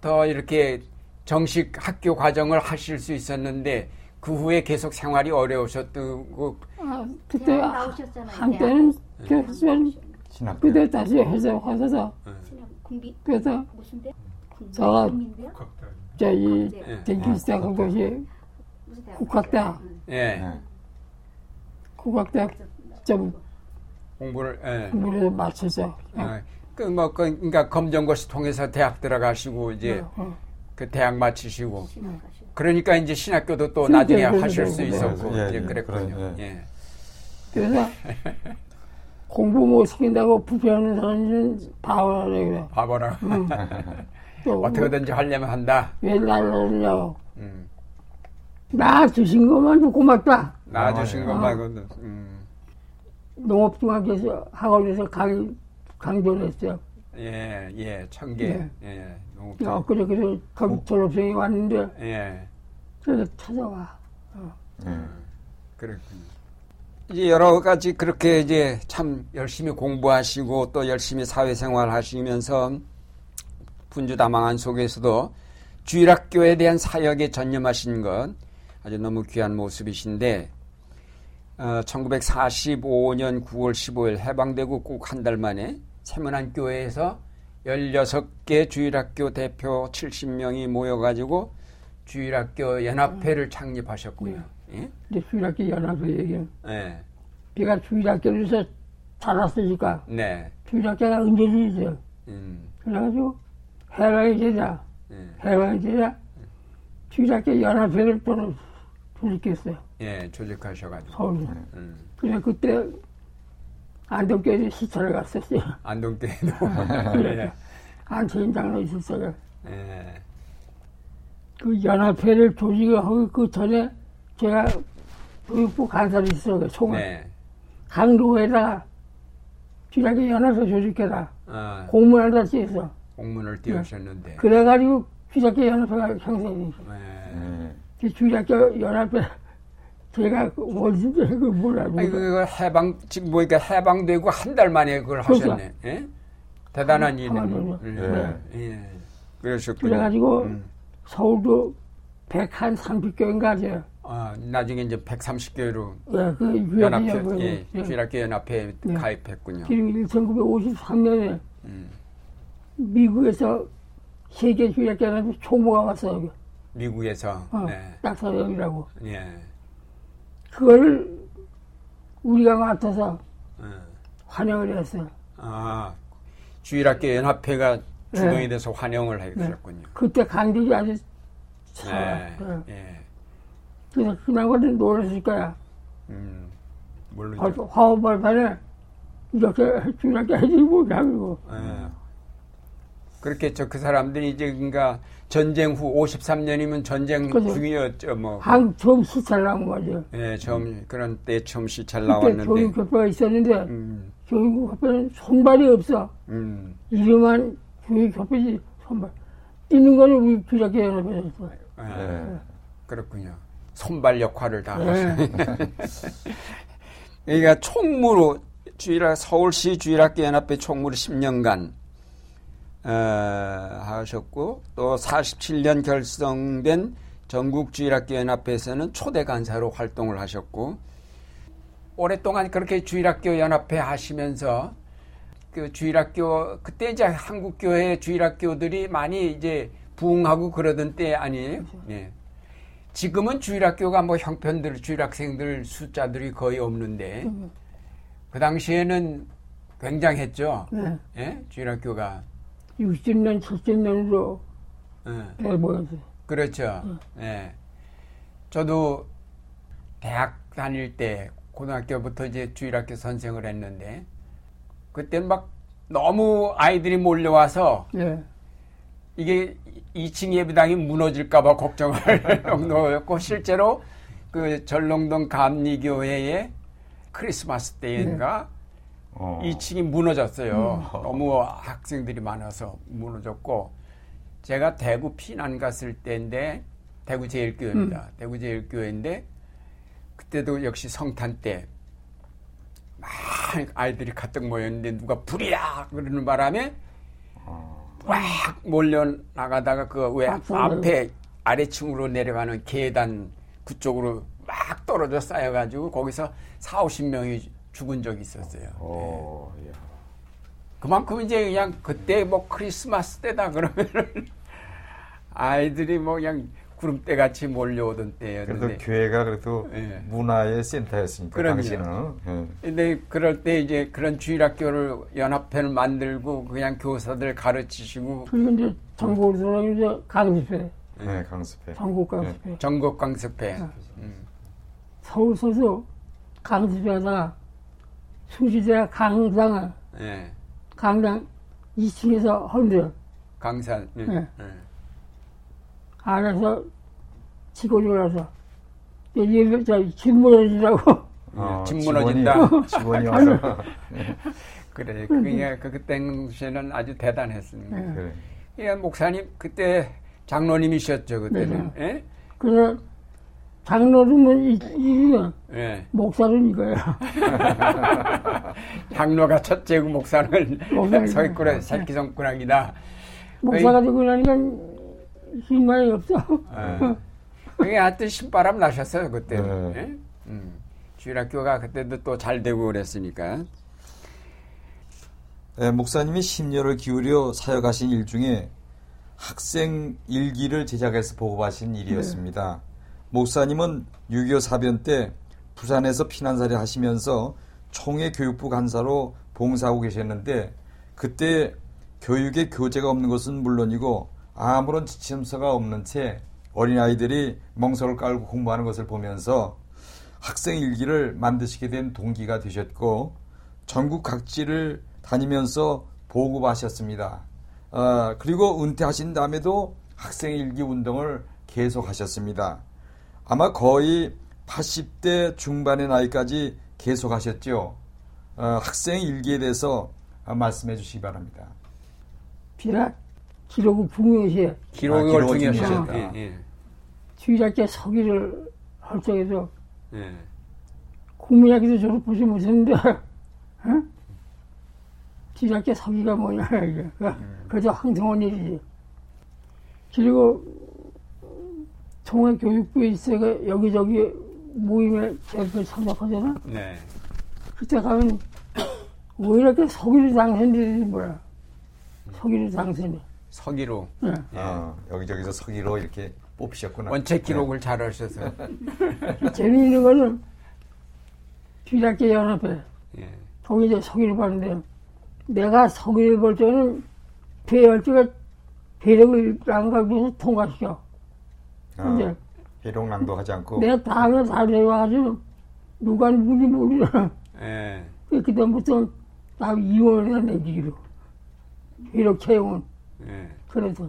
더 이렇게 정식 학교 과정을 하실 수 있었는데 그 후에 계속 생활이 어려우셨고 아, 그때 나오셨잖아요. 한때는 교수는 신학교. 그때 다시 해서 하셔서 대학. 군비 그래서 무슨 대? 저가 네. den기 시작한 것이? 국학대학 예, 네. 국학대학 좀 공부를 예. 공부를 마쳐서 아, 그뭐 그, 그러니까 검정고시 통해서 대학 들어가시고 이제 어, 그 대학 마치시고. 그러니까 이제 신학교도 또 나중에 하실 수 그렇죠. 있었고 예, 이제 예, 그랬군요. 그래, 예. 그래서 공부 못 시킨다고 부패하는 사람은 바보라 그래. 바보라 또 어떻게든지 하려면 한다. 그러냐고. 음. 나 주신 것만 고맙다. 낳아주신 아, 것 예. 말고는 음. 농업중학교에서 학원에서 강, 강조를 했어요. 예, 예, 청계, 네. 예, 너무 야, 그래, 그래, 거기 졸업생이 왔는데, 예, 그래서 찾아와. 네. 그렇군요. 이제 여러 가지 그렇게 이제 참 열심히 공부하시고 또 열심히 사회생활 하시면서 분주다망한 속에서도 주일학교에 대한 사역에 전념하신 것 아주 너무 귀한 모습이신데 어, 1945년 9월 15일 해방되고 꼭 한 달 만에 세문안 교회에서 16개 주일학교 대표 70명이 모여가지고 주일학교 연합회를 창립하셨고요. 예? 이제 주일학교 연합회 얘기. 네. 걔가 주일학교에서 자랐으니까, 네. 주일학교가 은전이 있어요. 음. 그래가지고, 예. 해방이 되자, 주일학교 연합회를 또 조직했어요. 예, 조직하셔가지고. 서울에. 음. 그래, 그때, 안동교회에 시찰을 갔었어요. 안동교회도. 예. 안채인 장로 있었어요. 예. 그 연합회를 조직하고 그 전에 제가 교육부 간사로 있었어요. 총회. 네. 강도에다가 주일학교 연합회 조직해라. 어, 공문하다 쓰였어. 공문을 띄우셨는데. 그래가지고 주일학교 연합회가 형성이 됐어. 예. 네. 그 주일학교 연합회 제가 어디서 그 몰라요. 아니, 그거 해방, 지금 보니까 해방되고 한 달 만에 그걸 그렇죠. 하셨네. 예? 대단한 한- 일이네. 한달만요. 예. 예. 그러셨군요. 그래가지고 음. 서울도 100한 30교인가 죠 아, 나중에 이제 130개로 예, 그 연합회, 연합회. 예, 예. 주일학교 연합회에 네. 가입했군요. 그리고 1953년에 음. 미국에서 세계 연합회 총무가 왔어요. 미국에서. 어, 네. 낙사형이라고. 예. 그걸 우리가 맡아서 어. 환영을 했어요. 아, 주일학교 연합회가 주동이 네. 돼서 환영을 하셨군요. 그때 강직이 아주 차. 네. 예. 예. 그래서 그나마는 놀랐을 거야. 음. 벌써 화원발판에 이렇게 주일학교 뭐냐 그러고. 예. 그렇겠죠. 그 사람들이 이제 그러니까 전쟁 후 53년이면 전쟁 그죠. 중이었죠. 뭐. 한 처음 시찰 나온 거죠. 예, 처음 그런 때 처음 시찰 나왔는데. 교육협회가 있었는데 음, 교육협회는 손발이 없어. 음, 이름만 교육협회지 손발. 뛰는 거는 우리 주일학교 연합회에서 했어. 예, 네. 그렇군요. 손발 역할을 다 예. 하시네. 그러니까 총무로 주일학 서울시 주일학교 연합회 총무로 10년간 어, 하셨고 또 47년 결성된 전국 주일학교 연합회에서는 초대 간사로 활동을 하셨고 오랫동안 그렇게 주일학교 연합회 하시면서 그 주일학교 그때 이제 한국 교회 주일학교들이 많이 이제 부흥하고 그러던 때 아니에요. 네. 지금은 주일학교가 뭐 형편들 주일학생들 숫자들이 거의 없는데 그 당시에는 굉장했죠. 네. 예? 주일학교가 60년, 70년으로 예. 대모였어요. 그렇죠. 예. 저도 대학 다닐 때 고등학교부터 이제 주일학교 선생을 했는데 그때 막 너무 아이들이 몰려와서 예. 이게 2층 예배당이 무너질까봐 걱정할 정도였고 실제로 그 전롱동 감리교회의 크리스마스 때인가 어. 2층이 무너졌어요. 너무 학생들이 많아서 무너졌고 제가 대구 피난 갔을 때인데 대구 제일교회입니다. 대구 제일교회인데 그때도 역시 성탄 때 막 아이들이 가득 모였는데 누가 불이야 그러는 바람에 막 몰려 나가다가 그왜 아. 앞에 아래층으로 내려가는 계단 그쪽으로 막 떨어져 쌓여가지고 거기서 4, 50명이 죽은 적이 있었어요. 오, 예. 그만큼 이제 그냥 그때 뭐 크리스마스 때다 그러면은 아이들이 뭐 그냥 구름대 같이 몰려오던 그래도 때였는데 교회가 그래도 예. 문화의 센터였으니까 그럼요. 당시는 예. 근데 그럴 때 이제 그런 주일학교를 연합회를 만들고 그냥 교사들 가르치시고 그리고 이제 전국으로 돌아가면 이제 강습회, 네, 강습회. 전국 강습회. 전국 강습회 서울서도 강습회 하다가 수지대 강당을, 예. 강당 2층에서 헌데 강산 예. 네. 예. 안에서 치고 들어와서 예배, 저, 집무너지라고 어, 집 무너진다. 직원이 와서 그래 그게 그 당시에는 아주 대단했습니다. 네. 그래. 예, 목사님 그때 장로님이셨죠 그때는 예? 그래서 장로는 이, 이, 예. 목사는 이거야. 장로가 첫째고 목사는 목사는 서기꾸라 새끼손가락이다. 목사가 되고 나니까 힘만이 없어. 예. 그게 하여튼 신바람 나셨어요 그때는. 네. 예? 음. 주일학교가 그때도 또 잘 되고 그랬으니까. 예, 목사님이 심려를 기울여 사역하신 일 중에 학생 일기를 제작해서 보고하신 일이었습니다. 목사님은 6.25 사변 때 부산에서 피난살이 하시면서 총회 교육부 간사로 봉사하고 계셨는데 그때 교육에 교재가 없는 것은 물론이고 아무런 지침서가 없는 채 어린아이들이 멍석을 깔고 공부하는 것을 보면서 학생 일기를 만드시게 된 동기가 되셨고 전국 각지를 다니면서 보급하셨습니다. 어, 그리고 은퇴하신 다음에도 학생 일기 운동을 계속하셨습니다. 아마 거의 80대 중반의 나이까지 계속하셨죠. 어, 학생 일기에 대해서 어, 말씀해 주시기 바랍니다. 비라 기록을 중요시해. 기록을 기록을 중요시했다. 중요시했다. 예, 주일학교 서기를 할 적에서 예, 예. 국민학교도 졸업하지 못했는데, 어? 주일학교 서기가 뭐냐, 이게. 그래도 황성원 일이지. 그리고 통합교육부에 있어가 여기저기 모임에 대표 참석하잖아? 네. 그때 가면 왜 이렇게 서기를 당선되지 뭐야. 서기를 당선해. 서기로 예. 어, 여기저기서 서기로 이렇게 뽑히셨구나. 원체 기록을 잘 하셔서. 재미있는 거는 주일학교 연합회. 예. 거기 이제 서기를 봤는데 내가 서기를 볼 때는 배열지가 배력을 랑가면서 통과시켜. 어, 근데 비룡랑도 하지 않고 내가 다음에 다 내려와가지고 누가 누군지 모르잖아. 예. 그다음부터 나 이혼을 해야 내기로. 배력 채용은. 예. 그래서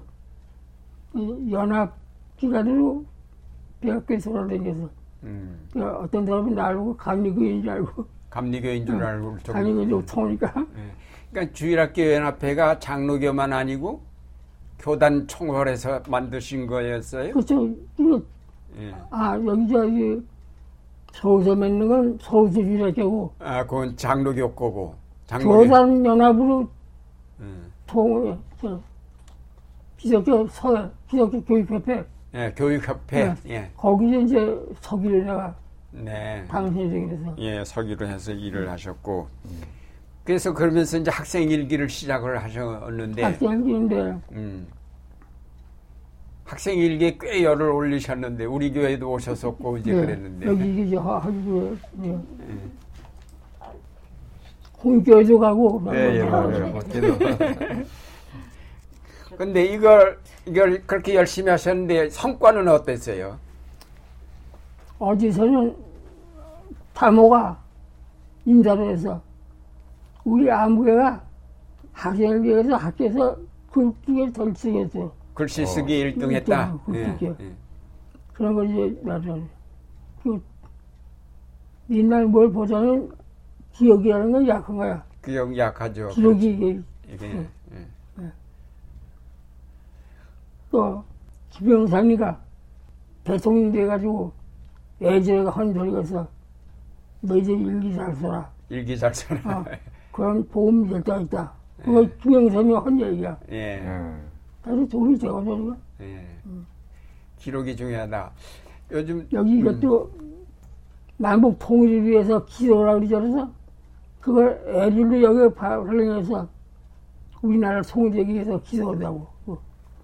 이 연합 기간으로 대학교에 돌아다녀서 음. 그 어떤 사람이 날 보고 감리교인 줄 알고 감리교인 줄 알고 저거. 감리교인 통하니까 예. 그러니까 주일학교 연합회가 장로교만 아니고 교단 총회에서 만드신 거였어요. 그렇죠. 이거 예. 아 여기 저기 서울서 맺는 건 서울서 주일학교고 아, 그건 장로교 거고. 장로교. 교단 연합으로 음. 통해 저 기독교 서 기독교 교육협회 예, 교육협회. 예. 거기서 이제 서기를 내가 네. 돼서 예, 서기로 해서 일을 하셨고. 그래서 그러면서 이제 학생 일기를 시작을 하셨는데, 학생인데 음. 학생 일기에 꽤 열을 올리셨는데, 우리 교회도 오셨었고, 이제 그랬는데. 네, 여기 이제 하고 예. 홍교회도 가고 예, 예, 근데 이걸, 이걸 그렇게 열심히 하셨는데, 성과는 어땠어요? 어디서는 타모가 인사를 해서 우리 아무개가 학생을 위해서 학교에서 글쓰기를 덜 쓰겠어. 글씨 쓰기 일 1등 했다. 글쓰기, 글쓰기. 예, 예. 그런 걸 이제 나도 그 옛날 뭘 보자면 기억이라는 건 약한 거야. 기억 약하죠. 이게 그렇지. 이게, 예. 또 김영삼이가 대통령 돼가지고 예전에 한 소리가 있어. 너희들 일기 잘 써라. 일기 잘 써라. 어, 그럼 보험이 될 때가 있다. 그거 김영삼이 한 얘기야. 예. 예. 그래서 돈이 되고 소리가. 예. 기록이 중요하다. 요즘 여기 이것도 남북 통일을 위해서 기도를 그러잖아. 그걸 애들도 여기 활용해서 우리나라 통일되기 위해서 기도하다고.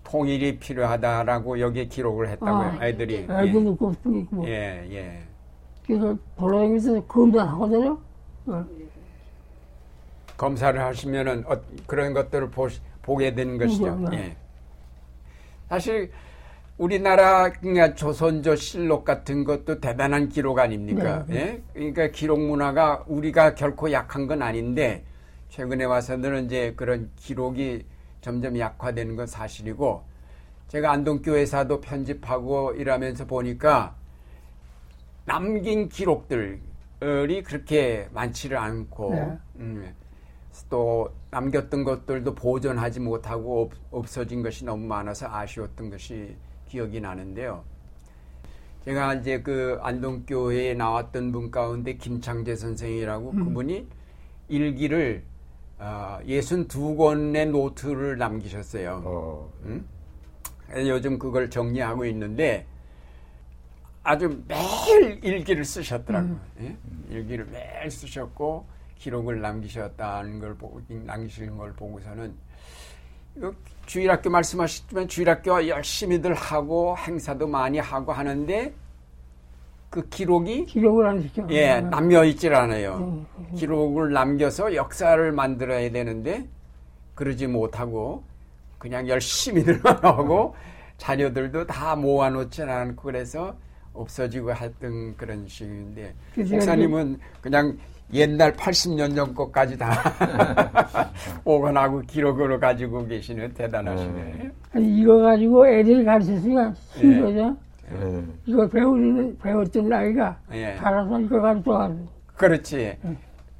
통일이 필요하다라고 여기에 기록을 했다고요. 아, 아이들이. 애들 놓고 있고. 예, 예. 그래서 돌아다니면서 검사하거든요. 어. 검사를 하시면은 어, 그런 것들을 보, 보게 되는 것이죠. 그죠, 네. 예. 사실 우리나라 그냥 조선조 실록 같은 것도 대단한 기록 아닙니까? 네, 예? 그러니까 기록 문화가 우리가 결코 약한 건 아닌데 최근에 와서는 이제 그런 기록이 점점 약화되는 건 사실이고 제가 안동교회사도 편집하고 이러면서 보니까 남긴 기록들이 그렇게 많지를 않고 네. 음, 또 남겼던 것들도 보존하지 못하고 없, 없어진 것이 너무 많아서 아쉬웠던 것이 기억이 나는데요. 제가 이제 그 안동교회에 나왔던 분 가운데 김창재 선생이라고 그분이 일기를 어, 62권의 노트를 남기셨어요. 어, 음? 그래서 요즘 그걸 정리하고 있는데 아주 매일 일기를 쓰셨더라고요. 예? 일기를 매일 쓰셨고 기록을 남기셨다는 걸 보고 남기시는 걸 보고서는 주일학교 말씀하셨지만 주일학교 열심히들 하고 행사도 많이 하고 하는데 그 기록이 기록을 안 시켜. 예, 어. 남겨 있질 않아요. 기록을 남겨서 역사를 만들어야 되는데 그러지 못하고 그냥 열심히들만 하고 자료들도 다 모아놓지 않고 그래서 없어지고 했던 그런 식인데 그죠. 목사님은 그냥 옛날 80년 전 것까지 다 보관하고 기록으로 가지고 계시는 대단하시네. 아니, 이거 가지고 애들이 가르쳤으니까 쉬운 예. 거죠. 예. 이거 배우는, 배웠던 아이가 예. 알아서 이거 가르쳐가지고. 그렇지.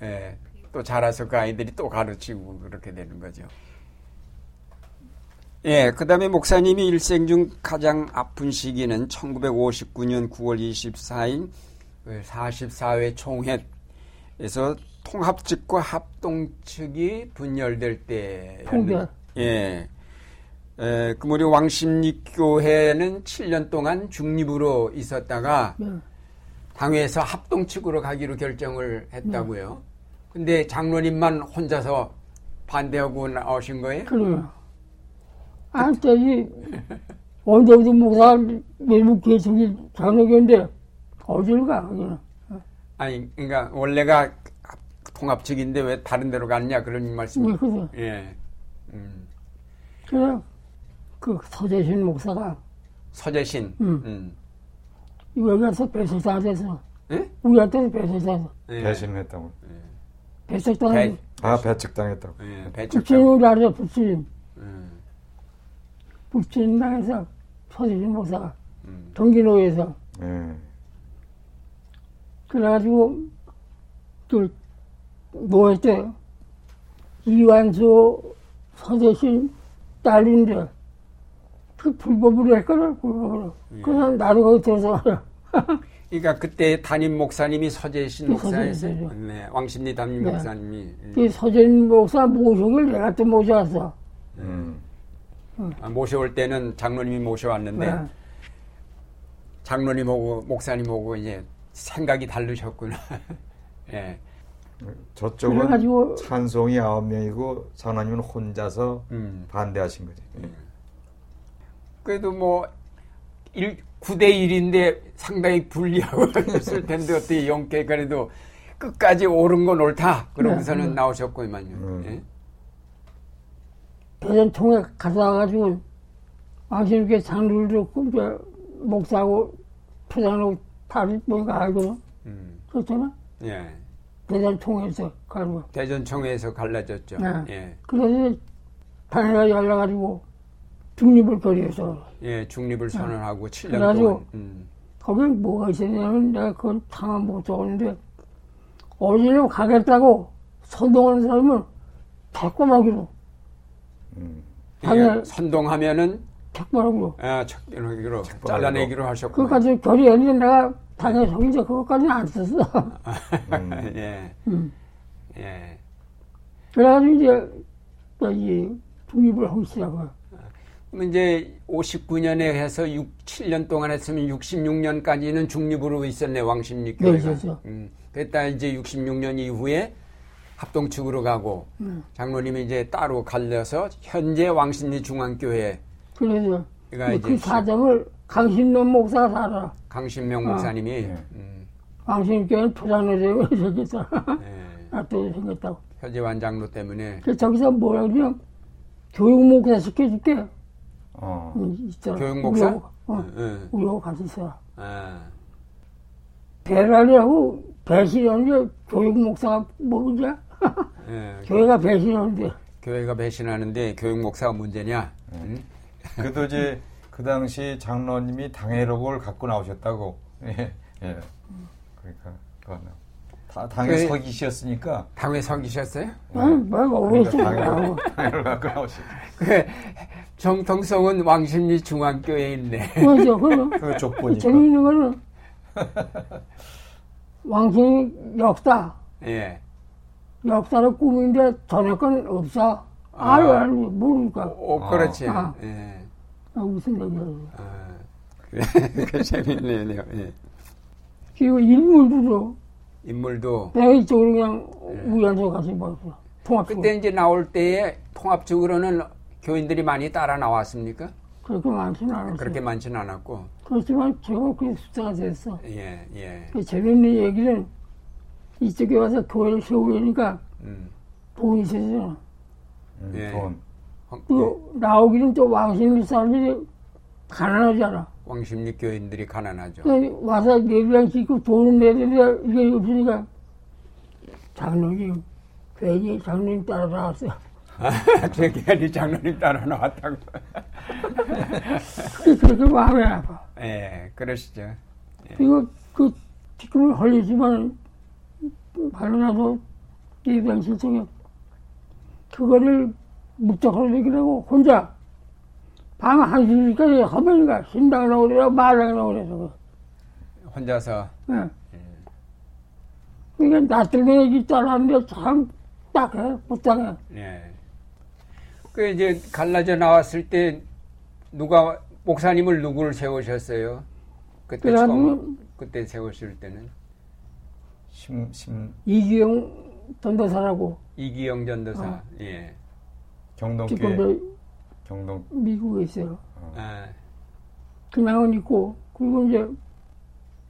예. 또 자라서 그 아이들이 또 가르치고 그렇게 되는 거죠. 예, 그 다음에 목사님이 일생 중 가장 아픈 시기는 1959년 9월 24일 44회 총회 에서 통합측과 합동측이 분열될 때. 통제. 예. 에, 그 무리 왕십리교회는 7년 동안 중립으로 있었다가 네. 당회에서 합동측으로 가기로 결정을 했다고요. 근데 장로님만 혼자서 반대하고 나오신 거예요? 그래요. 아, 저기, 언제부터 목사 외국 계속이 저녁인데, 어딜 가, 그냥. 아니, 그러니까 원래가 통합측인데 왜 다른 데로 갔냐 그런 말씀. 예, 그래. 예. 음. 그래, 그 서재신 목사가 서재신. 음. 음. 여기 가서 배석당해서, 예? 우리한테는 예. 배신했다고. 배석당해서, 배- 아, 배측당했다고. 예. 배척. 부친을 알아, 부친. 음. 부친 당해서 서재신 목사가 음. 동기노에서 예. 그래가지고 그 노예 때 이완수 서대신 딸인데 그 불법으로 했거든 불법으로 그래서 나도 거기 들어서 그러니까 그때 담임 목사님이 서재신 네, 목사였어요. 서재신이죠. 네, 왕십리 담임 네. 목사님이 이 서재신 목사 모시길 내가 또 모셔왔어 음. 아, 모셔올 때는 장로님이 모셔왔는데 네. 장로님하고 목사님하고 이제 생각이 다르셨구나. 예. 저쪽은 그래가지고 찬송이 아홉 명이고 장로님은 혼자서 음. 반대하신 거지. 예. 그래도 뭐 1, 9대 1인데 상당히 불리하고 했을 텐데 어떻게 영께 그래도 끝까지 옳은 건 옳다. 그러고서는 네, 네. 나오셨구만요. 음. 예. 대전 통에 갔다 와가지고 왕신께 장르를 이제 목사하고 표장하고 다리 보니까 알거든 음. 그렇잖아 예. 대전 통에서 가지고 대전청에서 갈라졌죠. 네. 예. 그래서 당회가 열려가지고 중립을 거리해서 예, 중립을 선언하고 7년 그래가지고 동안. 음. 거기 뭐가 있었냐면 내가 그걸 당한 못 적었는데 어디로 가겠다고 선동하는 사람은 데꼬마기로 음. 예, 당연히- 선동하면은 책바람으로. 아, 척기로 잘라내기로 하셨고. 그것까지 결의했는데 내가 당해서 이제 그것까지는 안 썼어. 예. 음. 예. 그래가지고 이제 저기 독립을 시작해. 그럼 이제 59년에 해서 6, 7년 동안 했으면 66년까지는 중립으로 있었네 왕십리 네, 교회가. 그렇죠. 음. 그랬다 이제 66년 이후에 합동측으로 가고 음. 장로님이 이제 따로 갈려서 현재 왕십리 중앙교회 그래서 그러니까 이제 그 사정을 강신론 목사가 살아. 강신명 아. 목사님이 네. 음, 표장로제가 생겼어. 예. 나또 생겼다고. 현재 완장로 때문에 그래서 저기서 뭐라 그러냐. 교육 목사 시켜줄게. 어. 음. 교육 목사? 우리하고, 어, 응. 우리하고 같이 있어. 아, 배라리하고 배신하는데 교육 목사가 뭐지? 예. 교회가 배신하는데. 교회가 배신하는데 교육 목사가 문제냐? 음? 그래도 이제 그 당시 장로님이 당회록을 갖고 나오셨다고. 예. 예. 그러니까 그거는 다 당에 그- 서기셨으니까 당회 서기셨어요? 아니, 뭐, 오래 그러니까 당회록을 갖고 나오셨. 그 정통성은 왕십리 중앙교회에 있네. 그죠, 그죠. 그 족보니까. 재미있는 거는 왕신 역사, 예. 역사를 꾸민데 전에 건 없어. 아유, 아유, 모르니까. 오, 그렇지. 아. 예. 아, 무슨 얘기야. 아, 그래. 그 재밌네요. 예. 그리고 인물도 인물도 내가 이쪽으로 그냥 우리한테 가서 봤어. 통합적으로. 그때 이제 나올 때에 통합적으로는 교인들이 많이 따라 나왔습니까? 그렇게 많지는 않았어. 그렇게 많지는 않았고. 그렇지만 제가 그 숫자가 됐어. 예, 예. 그 재밌는 얘기는 이쪽에 와서 교회를 세우려니까 음. 돈이 있어서 음, 예. 돈. 황- 또 나오기는 또 왕신리 사람들이 가난하잖아. 왕십리 교인들이 가난하죠. 그래서 와서 예배당 짓고 돈을 내는데 이게 없으니까 장로님, 괜히 장로님 따라 나왔어. 제기한이 장로님 따라 나왔다고. 그게 그렇게 마음이 아파. 예, 그러시죠. 이거 그 지금은 헐리지만 발라서 예배당 신청에 그거를 무척 헐리기라고 혼자 방 한시까지 허면이가 신당이라고 그래요 마당이라고 그래서 혼자서 예. 그러니까 나 때문에 얘기 따라하는데 참 딱해 못당해 예. 그 이제 갈라져 나왔을 때 누가 목사님을 누구를 세우셨어요? 그때 처음 그때 세우실 때는 심, 심, 이기영 전도사라고 이기영 전도사. 어. 예. 경동교회. 지금도 경동. 미국에 있어요 아, 그냥은 있고 그리고 이제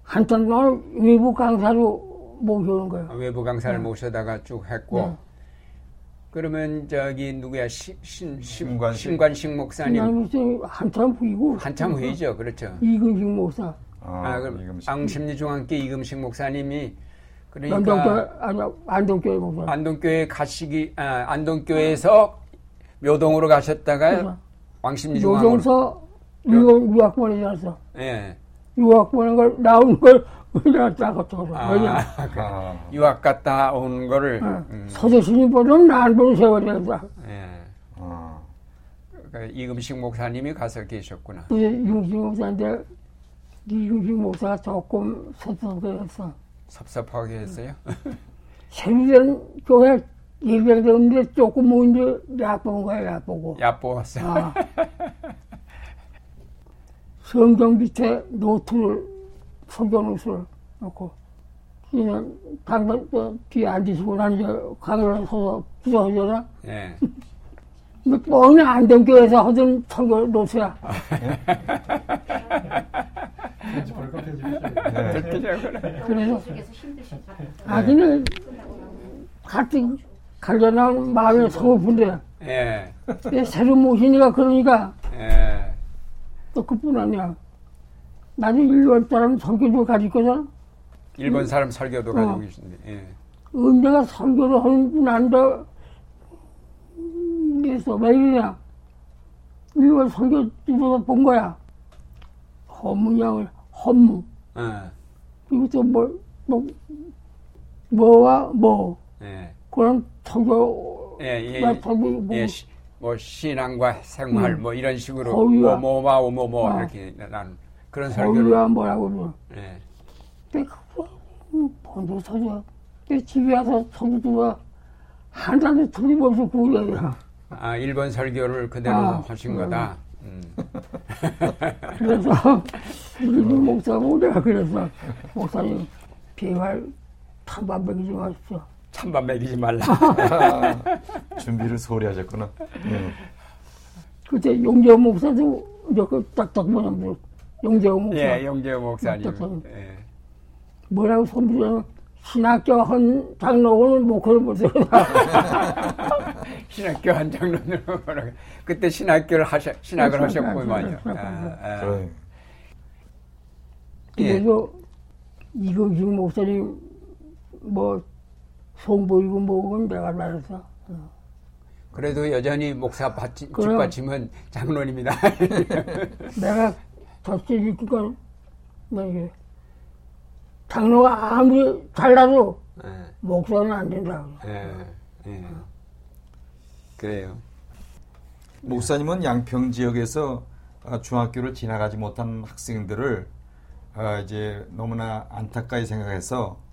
한참 동안 외부 강사로 모셔온 거예요 외부 강사를 네. 모셔다가 쭉 했고 네. 그러면 저기 누구야 신, 신, 신, 신관식. 신관식 목사님 한참 후이고 한참 후이죠, 그렇죠. 이근식 목사 아, 그럼 이금식. 앙심리 중앙교 이금식 목사님이 그러니까 연동교회 아니 안동교회 목사 안동교회 가시기 아, 안동교회에서 묘동으로 가셨다가 그래서 왕십리 중앙으로 노동서 유학, 유학번에 나서 예. 유학번에 걸 나온 걸 내가 왜냐 아, 그 아, 유학 갔다 온 거를 어, 음, 나안 보는 세월이었다 예. 아. 그 이금식 목사님이 가서 계셨구나. 그래서 융식 목사인데 이융식 목사가 조금 섭섭해했어 섭섭하게 했어요. 새로운 교회 예배되는데 조금 모인데 얕보는 거야 얕보고 얕보았어. 아. 성경 밑에 노트를 성경노트를 놓고 그냥 강단 그 뒤에 앉으시고 난 이제 강을 서서 기도하잖아. 예. 근데 뻔히 안동교회에서 하던 성경 노트야. 네. 그래서 속에서 힘드실 것 같아요. 아 그냥 가뜩 갈려나온 마음이 서글픈데 예. 새로 모시니까 그러니까 예. 또 그뿐 아니야. 나는 일본 사람 성격을 가지고서 일본 사람 설교도 어. 가지고 계신데. 예. 은혜가 설교를 하는 분 안다. 그래서 왜 이러냐. 일본 설교 집에서 본 거야. 허무양을, 허무. 어. 그리고 또 뭐, 뭐, 뭐와 뭐. 예. 그런 설교, 예, 예, 뭐, 예, 시- 뭐 신앙과 생활 음. 뭐 이런 식으로 거위와- 뭐뭐와 뭐뭐 어. 이렇게 나는 그런 설교를 거기가 뭐라고 그러 예. 내가 번도 터져. 내 집에 와서 성주가 한 달도 틀림없이 구해야 아 일본 설교를 그대로 아, 하신 음. 거다. 음. 그래서 우리 목사하고 내가 그래서 목사님 비말 탄반 먹이지 마십시오. 찬밥 먹이지 말라. 준비를 소홀히 하셨구나. 네. 그때 용재호 목사도 이렇게 딱딱 뭐냐면 용재호 목사 예, 영재호 목사님. 예. 뭐라고 손부르면 신학교 한 장로는 목회를 못해요. 신학교 한 장로는 뭐라고 그때 신학교를 하셔 신학을 하셨구만요. 아, 아. 그래. 예. 그래서 이거식 목사님 뭐 송보이고 뭐건 내가 말해서 그래도 여전히 목사 받침, 그럼. 뒷받침은 장로님이다. 내가 덧질니까 뭐 이게 장로가 아무리 잘나도 예, 목사는 안 된다고. 예, 예. 그래요. 목사님은 양평 지역에서 아, 중학교를 지나가지 못한 학생들을 아, 이제 너무나 안타까이 생각해서 아,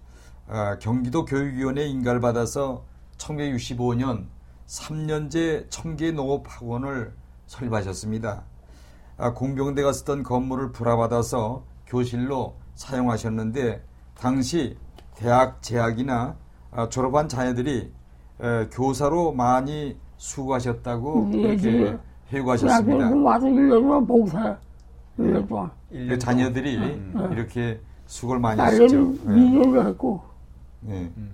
경기도 교육위원회 인가를 받아서 1965년 3년제 청계 농업학원을 설립하셨습니다. 아, 공병대가 쓰던 건물을 불화받아서 교실로 사용하셨는데 당시 대학 재학이나 아, 졸업한 자녀들이 에, 교사로 많이 수고하셨다고 예, 그렇게 예. 해고하셨습니다. 그래서 와서 1년 봉사 1년 동안 그 자녀들이 음. 이렇게 수고를 많이 하셨죠. 딸내미 네. 했고 네. 음.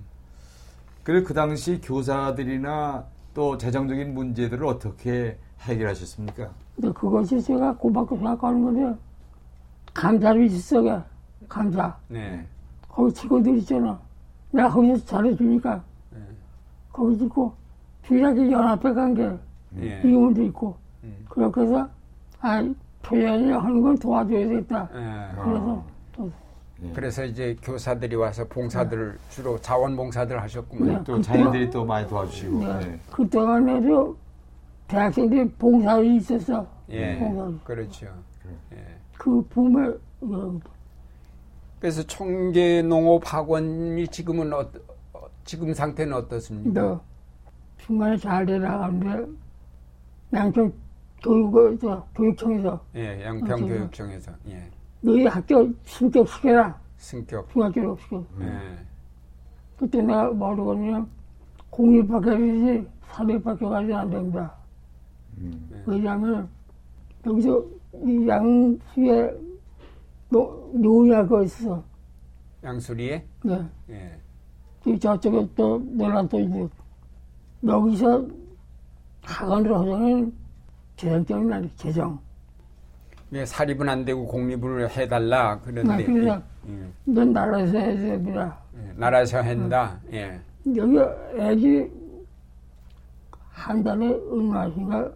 그리고 그 당시 교사들이나 또 재정적인 문제들을 어떻게 해결하셨습니까? 근데 그것이 제가 고맙게 생각하는 건데 감사를 있었어 감사 네. 거기 친구들 있잖아 내가 거기서 잘해주니까 네. 거기 있고 비락이 연합회 간게 예. 이혼도 있고 음. 그렇게 해서 아 표현이 하는 걸 도와줘야 되겠다 예. 그래서 또 그래서 이제 교사들이 와서 봉사들을 주로 자원봉사들 하셨구만. 네. 또 자녀들이 또 많이 도와주시고. 네. 네. 그동안에도 대학생들이 봉사를 있었어 예. 봉사 그렇죠. 예. 그 붐에 어, 그래서 청계 농업 학원이 지금은 어, 어, 지금 상태는 어떻습니까? 너 중간에 잘 되나가는데 양평 교육 교육청에서 예, 양평 어, 교육청에서 예. 너희 학교 승격시켜라 승격. 중학교로 시켜 예. 그때 내가 뭐라고 하냐면 공립밖에 되지 사립밖에 가지 안 된다 음. 왜냐하면 여기서 이 양수에 노, 노약가 있어 양수리에 네. 예. 그 저쪽에 또또 이제 여기서 학원을 하자면 재정적인 날 재정 예, 사립은 안 되고 공립을 해달라 그런데 아, 그래서 예, 넌 나라에서 해야 됩니다 예, 나라에서 한다. 예. 여기 애기 한 달에 얼마인가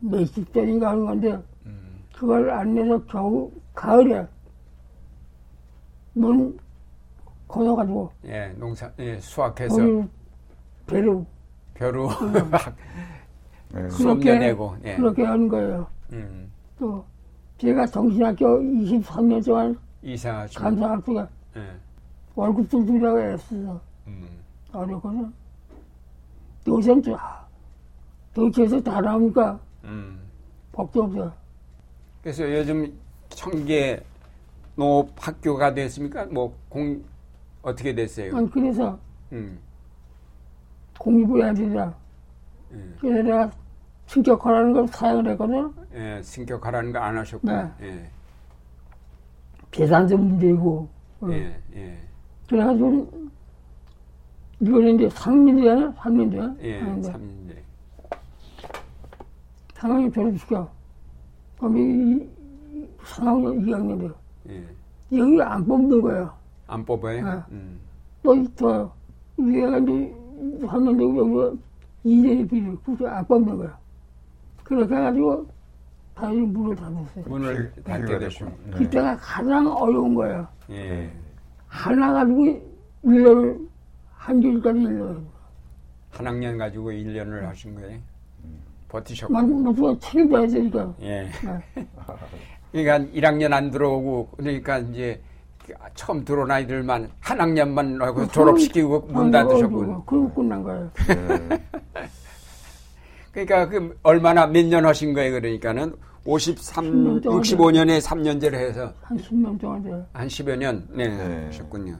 몇십 전인가 하는 건데 음. 그걸 안 내서 겨우 가을에 눈 걷어가지고 예, 농사 예, 수확해서 배로 벼루 네. 수업료 내고 예. 그렇게 하는 거예요. 음. 또 제가 정신학교 23년 동안 이사하시고 감사학교가 예. 월급도 주려고 애써서 음. 어렵거든. 요새는 또 도대체에서 다 나오니까 음. 걱정 없어. 그래서 요즘 청계 농업 학교가 됐습니까? 뭐 공 어떻게 됐어요? 아니, 그래서 음. 공립을 해야 되잖아. 예. 그래서 내가 승격하라는 걸 사용을 했거든. 예, 승격하라는 거 안 하셨고. 네. 예. 계산도 문제고. 어. 예. 예. 그래가지고 이거는 이제 3년제야? 3년제야? 예. 3년제. 상황이 졸업시켜. 그럼 이, 상황이 2학년 돼요. 예. 여기 안 뽑는 거예요. 안 뽑아요? 네. 음. 또, 더, 위에가 이제 3년 되고 여기가 2년이 필요, 그래서 안 뽑는 거야. 그렇게 해가지고 다시 문을 닫았어요. 문을 닫게 되시고. 네. 그때가 가장 어려운 거예요. 예. 하나 가지고 1년을, 한 줄까지 1년. 한 학년 가지고 1년을 하신 거예요? 버티셨고. 만두가 책임 져야 되니까. 예. 네. 그러니까 1학년 안 들어오고 그러니까 이제 처음 들어온 아이들만 한 학년만 하고 졸업시키고 문 닫으셨고. 그러고 끝난 거예요. 그러니까 그 얼마나 몇 년 하신 거예요 그러니까는 53, 10년 동안 65년에 3년제를 해서 한 10년 동안 돼요. 한 10여 년 네, 네. 하셨군요.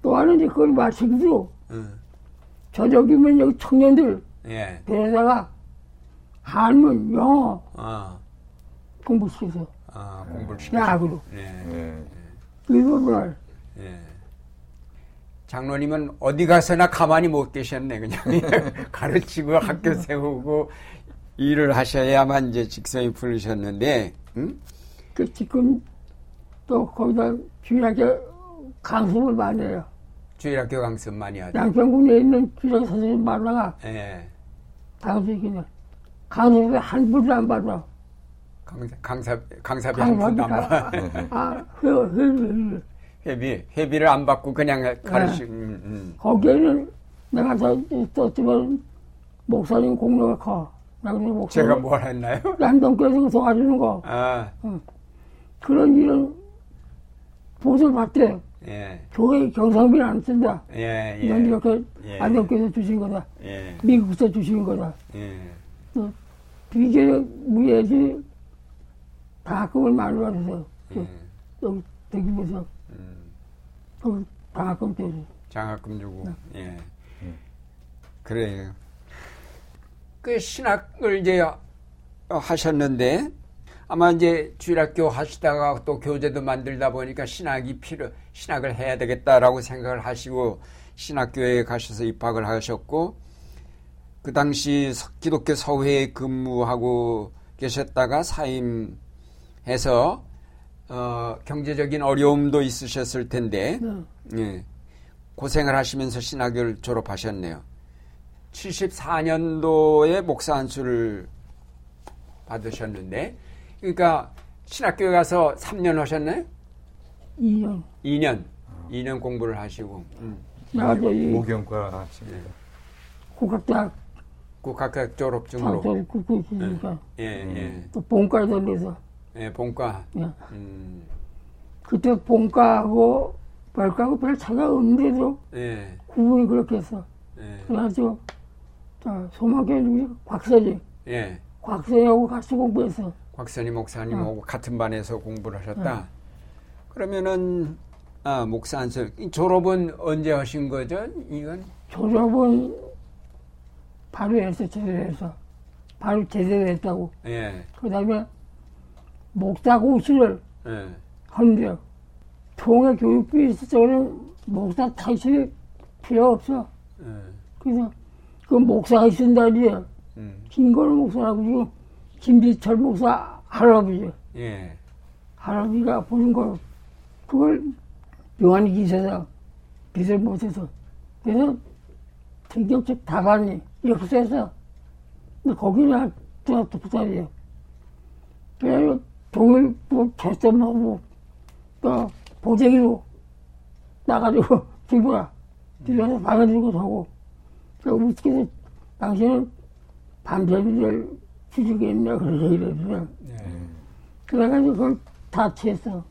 또 하나 이제 그걸 마치고도 응. 저녁이면 여기 청년들 예. 데려다가 한문, 영어 아, 공부시켜서 아 공부를 시켜. 야구로 네. 예. 일본말 예. 장로님은 어디 가서나 가만히 못 계셨네 그냥 가르치고 학교 세우고 일을 하셔야만 이제 직성이 풀리셨는데 응? 그 지금 또 거기다 주일학교 강습을 많이 해요. 주일학교 강습 많이 하죠. 양평군에 있는 주일학교 선생님 만나가 예. 강습이기는 강습에 한 분도 안 받아. 강사, 강사, 강사비 한 푼도 안 받아. 아, 회, 회, 회, 회. 회비, 회비를 안 받고 그냥 가르치, 음, 음. 거기에는 내가 저, 썼지만 목사님 공로가 커. 나 그래서 목사님 제가 뭘 했나요? 양동교에서 도와주는 거 아, 그런 일은 보수를 받대. 예, 교회 경상비는 안 쓴다. 예, 예, 이렇게 예. 안동교에서 주신 거다. 예, 미국에서 주신 거다. 예, 비계 무예지 장학금을 많이 받아서 예. 여기 대기부에서 음, 여기 장학금 때지. 장학금 주고, 네. 예. 그래요. 그 신학을 이제 어, 하셨는데, 아마 이제 주일학교 하시다가 또 교재도 만들다 보니까 신학이 필요, 신학을 해야 되겠다라고 생각을 하시고 신학교에 가셔서 입학을 하셨고, 그 당시 서- 기독교 서회에 근무하고 계셨다가 사임해서 어, 경제적인 어려움도 있으셨을 텐데 네. 예, 고생을 하시면서 신학교를 졸업하셨네요. 74년도에 목사 안수를 받으셨는데 그러니까 신학교에 가서 3년 하셨나요? 2년. 2년 2년 공부를 하시고 음, 내가 저기 모경과 하십니다. 국학대학 국학학 졸업 중으로 있으니까 예, 예, 또 본과에 들려서 예, 본과 예. 음, 그때 본과하고 벌과하고 별 차이가 없는데도 예, 구분이 그렇게 했어. 예, 그래가지고 자, 소망교회? 곽선이. 예. 곽선이하고 같이 공부했어. 곽선희 목사님하고 같은 반에서 공부를 하셨다. 그러면은 아 목사 안수 졸업은 언제 하신 거죠? 이건 졸업은 바로 했어, 제대로 해서. 바로 제대로 했다고. 예, 그 다음에 목사 고시를 예, 하는데 통해 교육비 있어서는 목사 타이틀이 필요 없어. 예, 그래서 그 목사가 있은다니 음, 김건우 목사라고 지금 김비철 목사 할아버지. 예, 할아버지가 보는 걸 그걸 병원이 기세서 빚을 못해서. 그래서 등격책 다반이 역수해서 근데 거기는 제가 독살이에요. 그래서 종일 뭐 개점하고 또 보재기로 나가지고 집어라 집에서 방에 들고 자고 그 우스키서 당신은 밤새를 주시겠냐 그래서 이랬어요. 예. 그래가지고 그걸 다 취했어.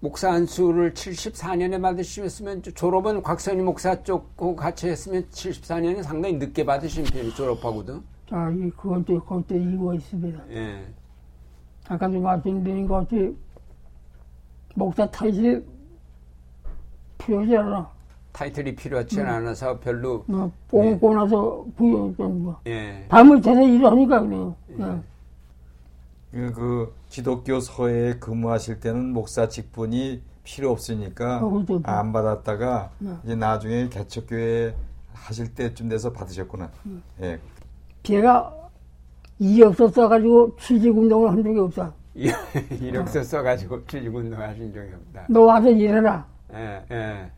목사 안수를 74년에 받으셨으면 졸업은 곽선희 목사 쪽하고 같이 했으면 74년에 상당히 늦게 받으신 편이 졸업하고도. 자, 이, 그건 또, 그것도 이유가 있습니다. 예, 아까도 말씀드린 것 같이, 목사 타이틀이 필요하지 않아. 타이틀이 필요하지 는 않아서 별로 뭐, 뽕고 나서 부여했던 거. 예, 밤을 새서 일하니까 그래요. 예. 그, 그 기독교 서회에 근무하실 때는 목사 직분이 필요 없으니까 어, 그렇죠. 안 받았다가 네. 이제 나중에 개척교회 하실 때쯤 돼서 받으셨구나. 음. 예. 일 이 없었어가지고 취직운동을 한 적이 없어. 이력서 써가지고 취직운동 하신 적이 없다. 너 와서 일해라. 예, 예,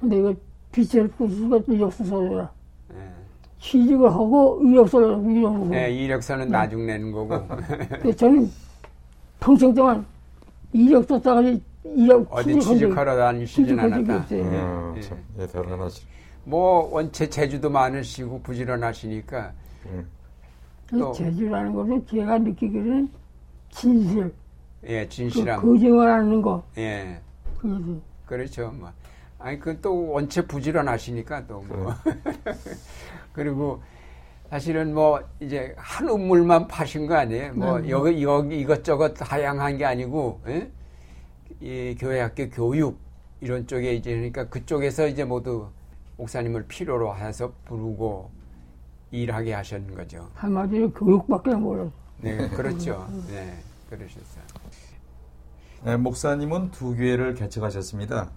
근데 이거 빚을 꾸시고 이력서 써줘라. 예. 취직을 하고 이력서를 이러고. 예, 이력서는 나중 내는 거고. 저는 평생 동안 이력서 써가지고 이력 어디 취직하러 다니시진 않았다. 없어요. 어, 예. 참, 예, 대단하시. 뭐 원체 재주도 많으시고 부지런하시니까 또- 재주라는 것은 제가 느끼기로는 진실, 예, 그 진실함. 거짓말하는 거, 예. 그거지. 그렇죠. 뭐. 아니, 그 또 원체 부지런하시니까 또 뭐. 그리고 사실은 뭐 이제 한 우물만 파신 거 아니에요. 뭐 네. 여기 여기 이것저것 다양한 게 아니고 예? 이 교회학교 교육 이런 쪽에 이제 그러니까 그쪽에서 이제 모두 목사님을 필요로 해서 부르고 일하게 하셨는 거죠. 한마디로 교육밖에 몰라요. 네, 그렇죠. 네, 그러셨어요. 네, 목사님은 두 교회를 개척하셨습니다.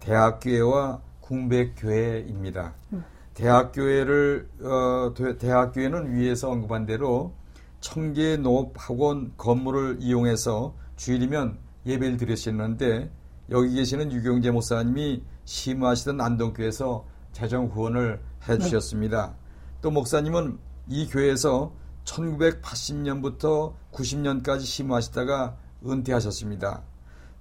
대학교회와 궁백교회입니다. 대학교회를 어, 대- 대학교회는 위에서 언급한 대로 청계 농업학원 건물을 이용해서 주일이면 예배를 드리시는데 여기 계시는 유경재 목사님이 심하시던 안동교회에서 재정 후원을 해주셨습니다. 또 목사님은 이 교회에서 1980년부터 90년까지 심하시다가 은퇴하셨습니다.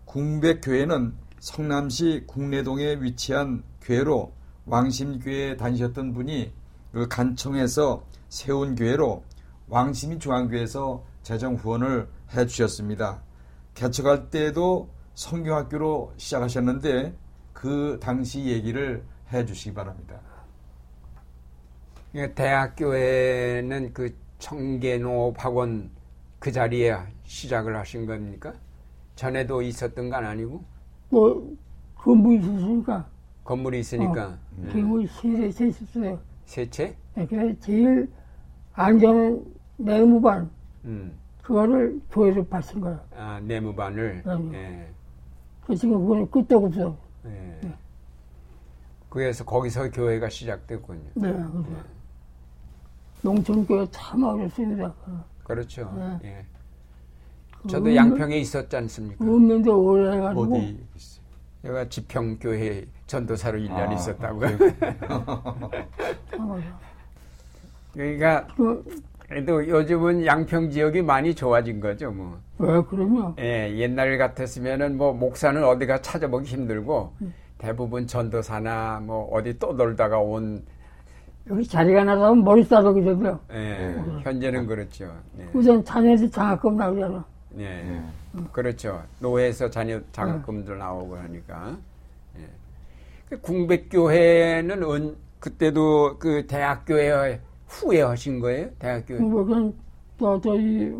궁백교회는 성남시 국내동에 위치한 교회로 왕심교회에 다니셨던 분이 그 간청에서 세운 교회로 왕심이 중앙교회에서 재정 후원을 해 주셨습니다. 개척할 때도 성경학교로 시작하셨는데 그 당시 얘기를 해 주시기 바랍니다. 예, 대학교에는 그 청계농업학원 그 자리에 시작을 하신 겁니까? 전에도 있었던 건 아니고 뭐, 건부 있었으니까, 건물이 있으니까 예. 기물 세대 세 있었어요. 세 채? 네, 그래서 제일 안전 내무반, 음. 그거를 교회로 바친 거야. 아, 내무반을 음. 예. 그 지금 그거는 끄떡 없어. 예. 그래서 거기서 교회가 시작됐군요. 네, 그죠. 농촌교회 참 어렵습니다. 그렇죠. 네. 예. 저도 음. 양평에 있었지 않습니까? 읍면도 오래 해가지고. 어디 제가 지평교회 전도사로 1년 아, 있었다고요. 참 어려워. 그러니까 그, 그래도 요즘은 양평 지역이 많이 좋아진 거죠, 뭐. 왜 그러면? 예, 옛날 같았으면은 뭐 목사는 어디가 찾아보기 힘들고 대부분 전도사나 뭐 어디 떠돌다가 온 여기 자리가 나가면 머리 싸르게 되고요. 예, 현재는 그렇죠. 예, 우선 자녀들 장학금 나오잖아. 예, 그렇죠. 노회에서 자녀 장학금도 나오고 하니까. 예. 그 궁백교회는 은, 그때도 그 대학교회 후에 하신 거예요? 대학교회 그건 또 저기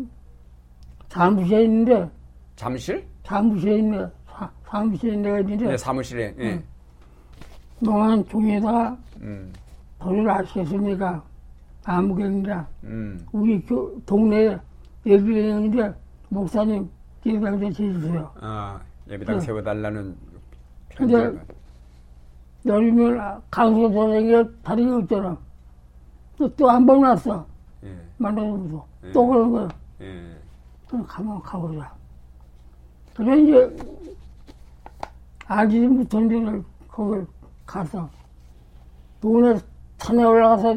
사무실에 있는데 잠실? 사무실에 있네. 사, 사무실에 내가 있는데 네, 사무실에. 예. 농한 종에다가 음, 벌을 아시겠습니까? 아무개입니다. 음, 우리 교, 동네에 예비행인데 목사님 예배당에 주세요. 아, 예배당 네. 세워달라는 편지가. 여름에 강서 선생이 다른 거 있잖아. 또 한 번 왔어. 예, 만나면서 네. 또 그런 거야. 예. 그럼 가만 가보자. 그래 이제 못한 데를 거길 가서 동네 산에 올라가서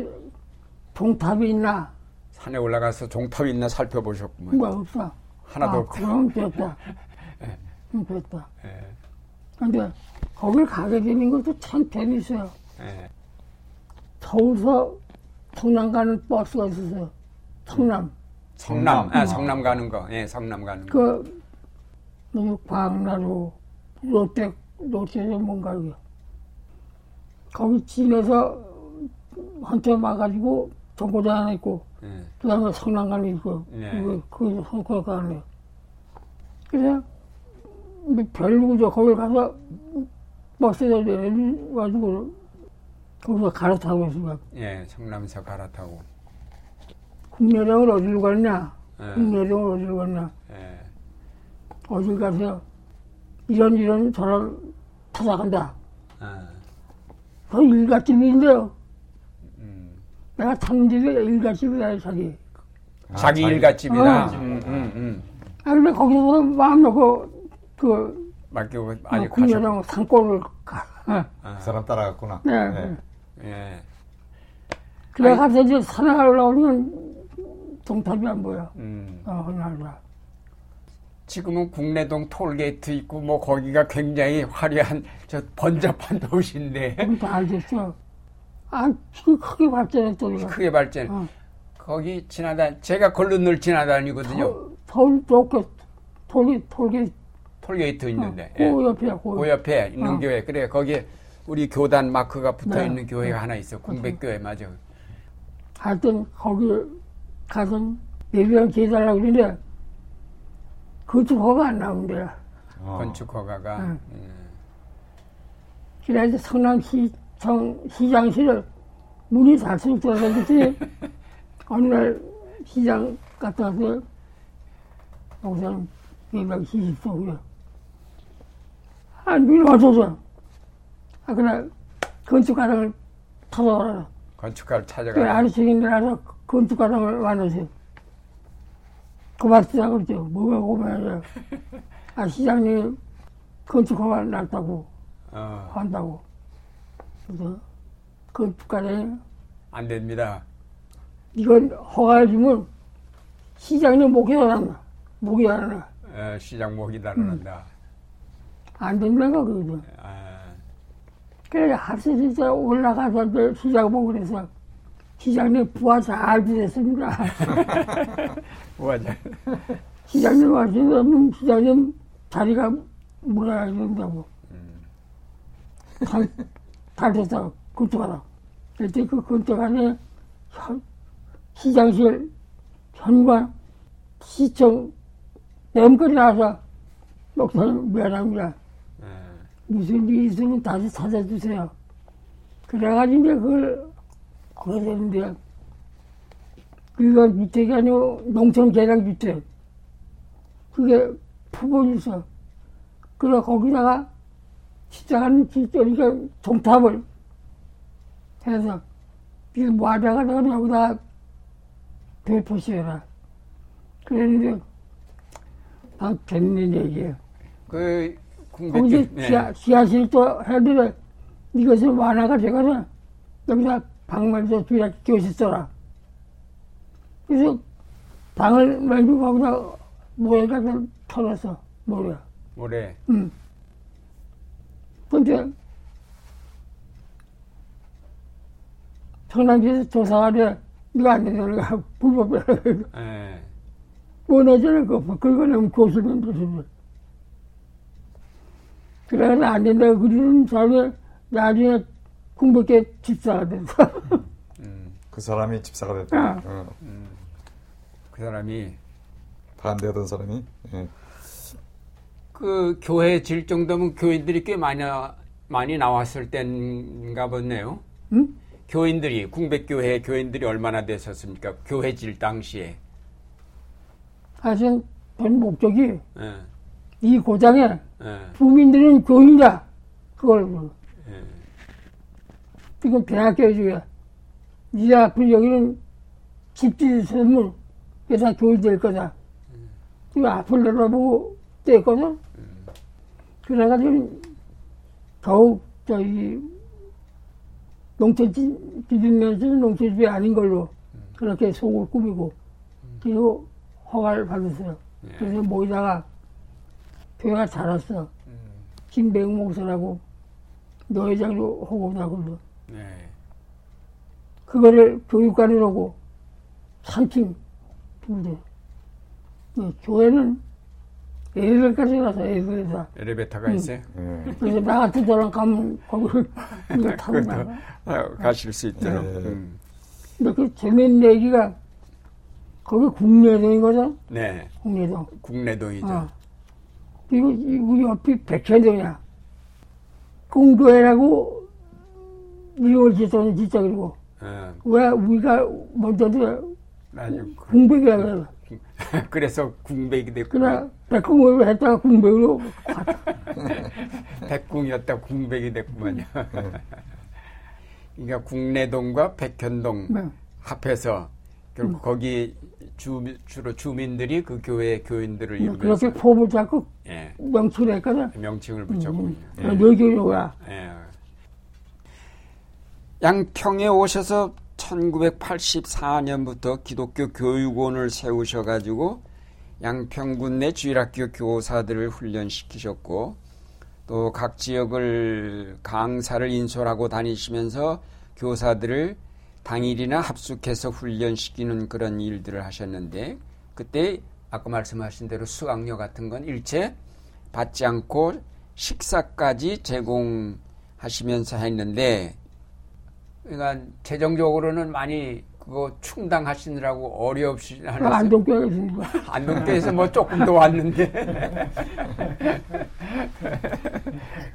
동탑이 있나 산에 올라가서 종탑이 있나 살펴보셨구만. 뭐 없어. 하나도 아, 없다. 그럼 됐다. 음, 됐다. 예, 근데 거길 가게 되는 것도 참 재밌어요. 예. 서울서 성남 가는 버스가 있었어요. 성남. 성남, 아, 성남 가는 거. 예, 성남 가는 거. 그, 그 광나루, 롯데, 롯데에서 뭔가, 이게. 거기 진에서 한참 와가지고 정거장 하나 있고, 예, 그 다음에 성남 가는 있고, 네. 그, 거기서 성과 가네. 그래서, 뭐 별로죠. 거기 가서 버스에 내려가지고, 거기서 갈아타고 있어요. 예, 성남에서 갈아타고. 국내령을 어디로 갔냐? 예, 국내령을 어디로 갔냐? 예, 어디 가서 이런 이런 저런 찾아간다. 아, 그 일갓집인데요. 음. 내가 집이 일갓집이야, 자기. 자기 자기- 일갓집이다. 어. 음, 음, 음. 아, 근데 거기서 마음 놓고, 그, 맡기고 아직 가셨. 국내령 산골을 가. 어. 그 사람 따라갔구나. 네. 네. 예, 그래 가서 이제 산에 올라오면 동탑이 안 보여. 음. 어, 나라. 지금은 궁내동 톨게이트 있고 뭐 거기가 굉장히 화려한 저 번잡한 도시인데 그럼 다 알겠어. 아, 그 크게 발전했더니. 크게 발전. 어. 거기 지나다 제가 걸로 늘 지나다니거든요. 서울 쪽에 톨게 톨게 톨게이트 있는데 그 예. 옆에 그 그 옆에 있는 어. 교회 그래 거기 우리 교단 마크가 붙어 네. 있는 교회가 하나 있어 공백교회 맞아. 하여튼 거기 가서 예배를 기다려고 그러는데 건축 허가 안 나온대요. 어. 건축 허가가 응. 음. 그래서 성남시 청 시장실을 문이 닫힐 때였는데 어느 날 시장 갔다 와서 예방 시집소고요. 아, 문이 없어져. 아, 그날 건축가랑을 찾아와라. 건축가를 그 찾아가. 아르치인들라서 건축가랑을 만나세요. 고맙다 그러죠. 뭐가 고마워요. 아, 시장님 건축허가 났다고. 어, 한다고. 그래서 건축가에 안 됩니다. 이건 허가해 주면 시장님 목이 나나 목이 나나 어, 시장 목이 음. 달아난다. 안 된다가 그거죠. 아, 그래 하루 진짜 올라가서 시장 보고 그래서 시장님 부하 잘 지냈습니다. 맞아. 시장님 하시면 시장님 자리가 물어야 된다고. 잘, 잘 됐다. 건축하라. 그때 그 건축 안에 현- 시장실, 현관, 시청, 램거리 나와서 목사님 미안합니다. 예. 무슨 일이 있으면 다시 찾아주세요. 그래가지고 이제 그걸 하게 되는데, 그거 주택이 아니고 농촌 계량 주택. 그게 있어. 그래, 거기다가 시작하는 진짜니까 종탑을 해서, 이게 뭐 하다가 내가 여기다가 배포시해라. 그랬는데, 아, 됐는 얘기예요. 그 거기 네. 지하, 지하실도 해드려 이것을 완화가 돼가서 여기다 방만서 주야 교실 써라. 그래서 방을 만들고 거기다 모래가 좀 털었어, 모래. 올해 응. 근데 성남시에서 돼, 이거 안 되는 거야. 불법이야. 예. 원하지는 거 없어. 그거는 교수님 교수님. 그래서 안 된다. 그러는 사람이 나중에 공백계 집사가 돼서. 음, 그 사람이 집사가 됐다. 아. 어, 그 사람이 반대하던 사람이. 예. 그 교회 질 정도면 교인들이 꽤 많이 많이 나왔을 때인가 보네요. 응? 교인들이 궁백교회 교인들이 얼마나 되셨습니까? 교회 질 당시에. 사실 본 목적이 예. 이 고장에 예. 주민들은 교인이다. 그걸. 예. 지금 대학교에 주야. 네 앞으로 여기는 집지 있으면 그다 교인 될 거다. 그 앞을 내다보고 떼거든. 그래가지고 더욱 저희 농촌집 비빔면서 농촌집이 아닌 걸로 그렇게 속을 꾸미고 그리고 허가를 받았어요. 예. 그래서 모이다가 교회가 자랐어. 김배웅 목사라고 노회장도 하고 나고 네. 그거를 교육관이라고 3층 부대. 네, 교회는 에이블까지 가서 에이블에서. 엘리베이터가 있어요. 예. 그래서 나 같은 사람 가면 거기를 이거 타고 나가. 아, 가실 수 있도록. 네. 음. 근데 그 재밌는 얘기가 거기 국내동이거든. 네. 국내동. 국내동이죠. 어. 그리고 이 우리 옆이 백현동이야. 공교회라고 이름을 짓었는 진짜 그리고 어, 왜 우리가 먼저도 아주 공백이라 그래. 그래서 궁백이 됐고 그래 백공을 했다가 공백으로 갔다. 백궁이었다 궁백이 됐구만요. 그러니까 국내동과 백현동 네. 합해서 결국 거기 주, 주로 주민들이 그 교회 교인들을 이루면서 그렇게 포부 잡고 예, 명칭을 했거든. 명칭을 붙였군요. 여기는 거야. 예. 양평에 오셔서 1984년부터 기독교 교육원을 세우셔가지고 양평군 내 주일학교 교사들을 훈련시키셨고 또 각 지역을 강사를 인솔하고 다니시면서 교사들을 당일이나 합숙해서 훈련시키는 그런 일들을 하셨는데 그때 아까 말씀하신 대로 수강료 같은 건 일체 받지 않고 식사까지 제공하시면서 했는데 그러니까 재정적으로는 많이 그거 충당하시느라고 어려없이 그 안동교에 있습니다. 안동교에서 뭐 조금 더 왔는데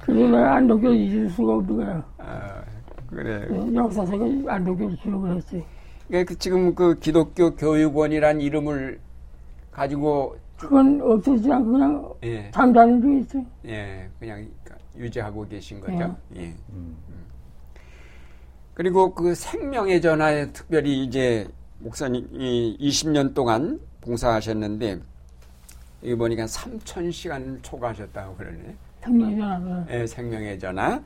그래서 내가 안동교 잊을 수가 없는 거야. 아, 그래. 예, 역사책에 안동교 기록을 했지. 그러니까 그 지금 그 기독교 교육원이란 이름을 가지고 그건 없어지지 않고 그냥 예, 잠자는 중에 있어. 예, 그냥 유지하고 계신 거죠. 예. 그리고 그 생명의 전화에 특별히 이제 목사님이 20년 동안 봉사하셨는데 여기 보니까 3천 시간을 초과하셨다고 그러네. 생명이잖아. 예, 생명의 전화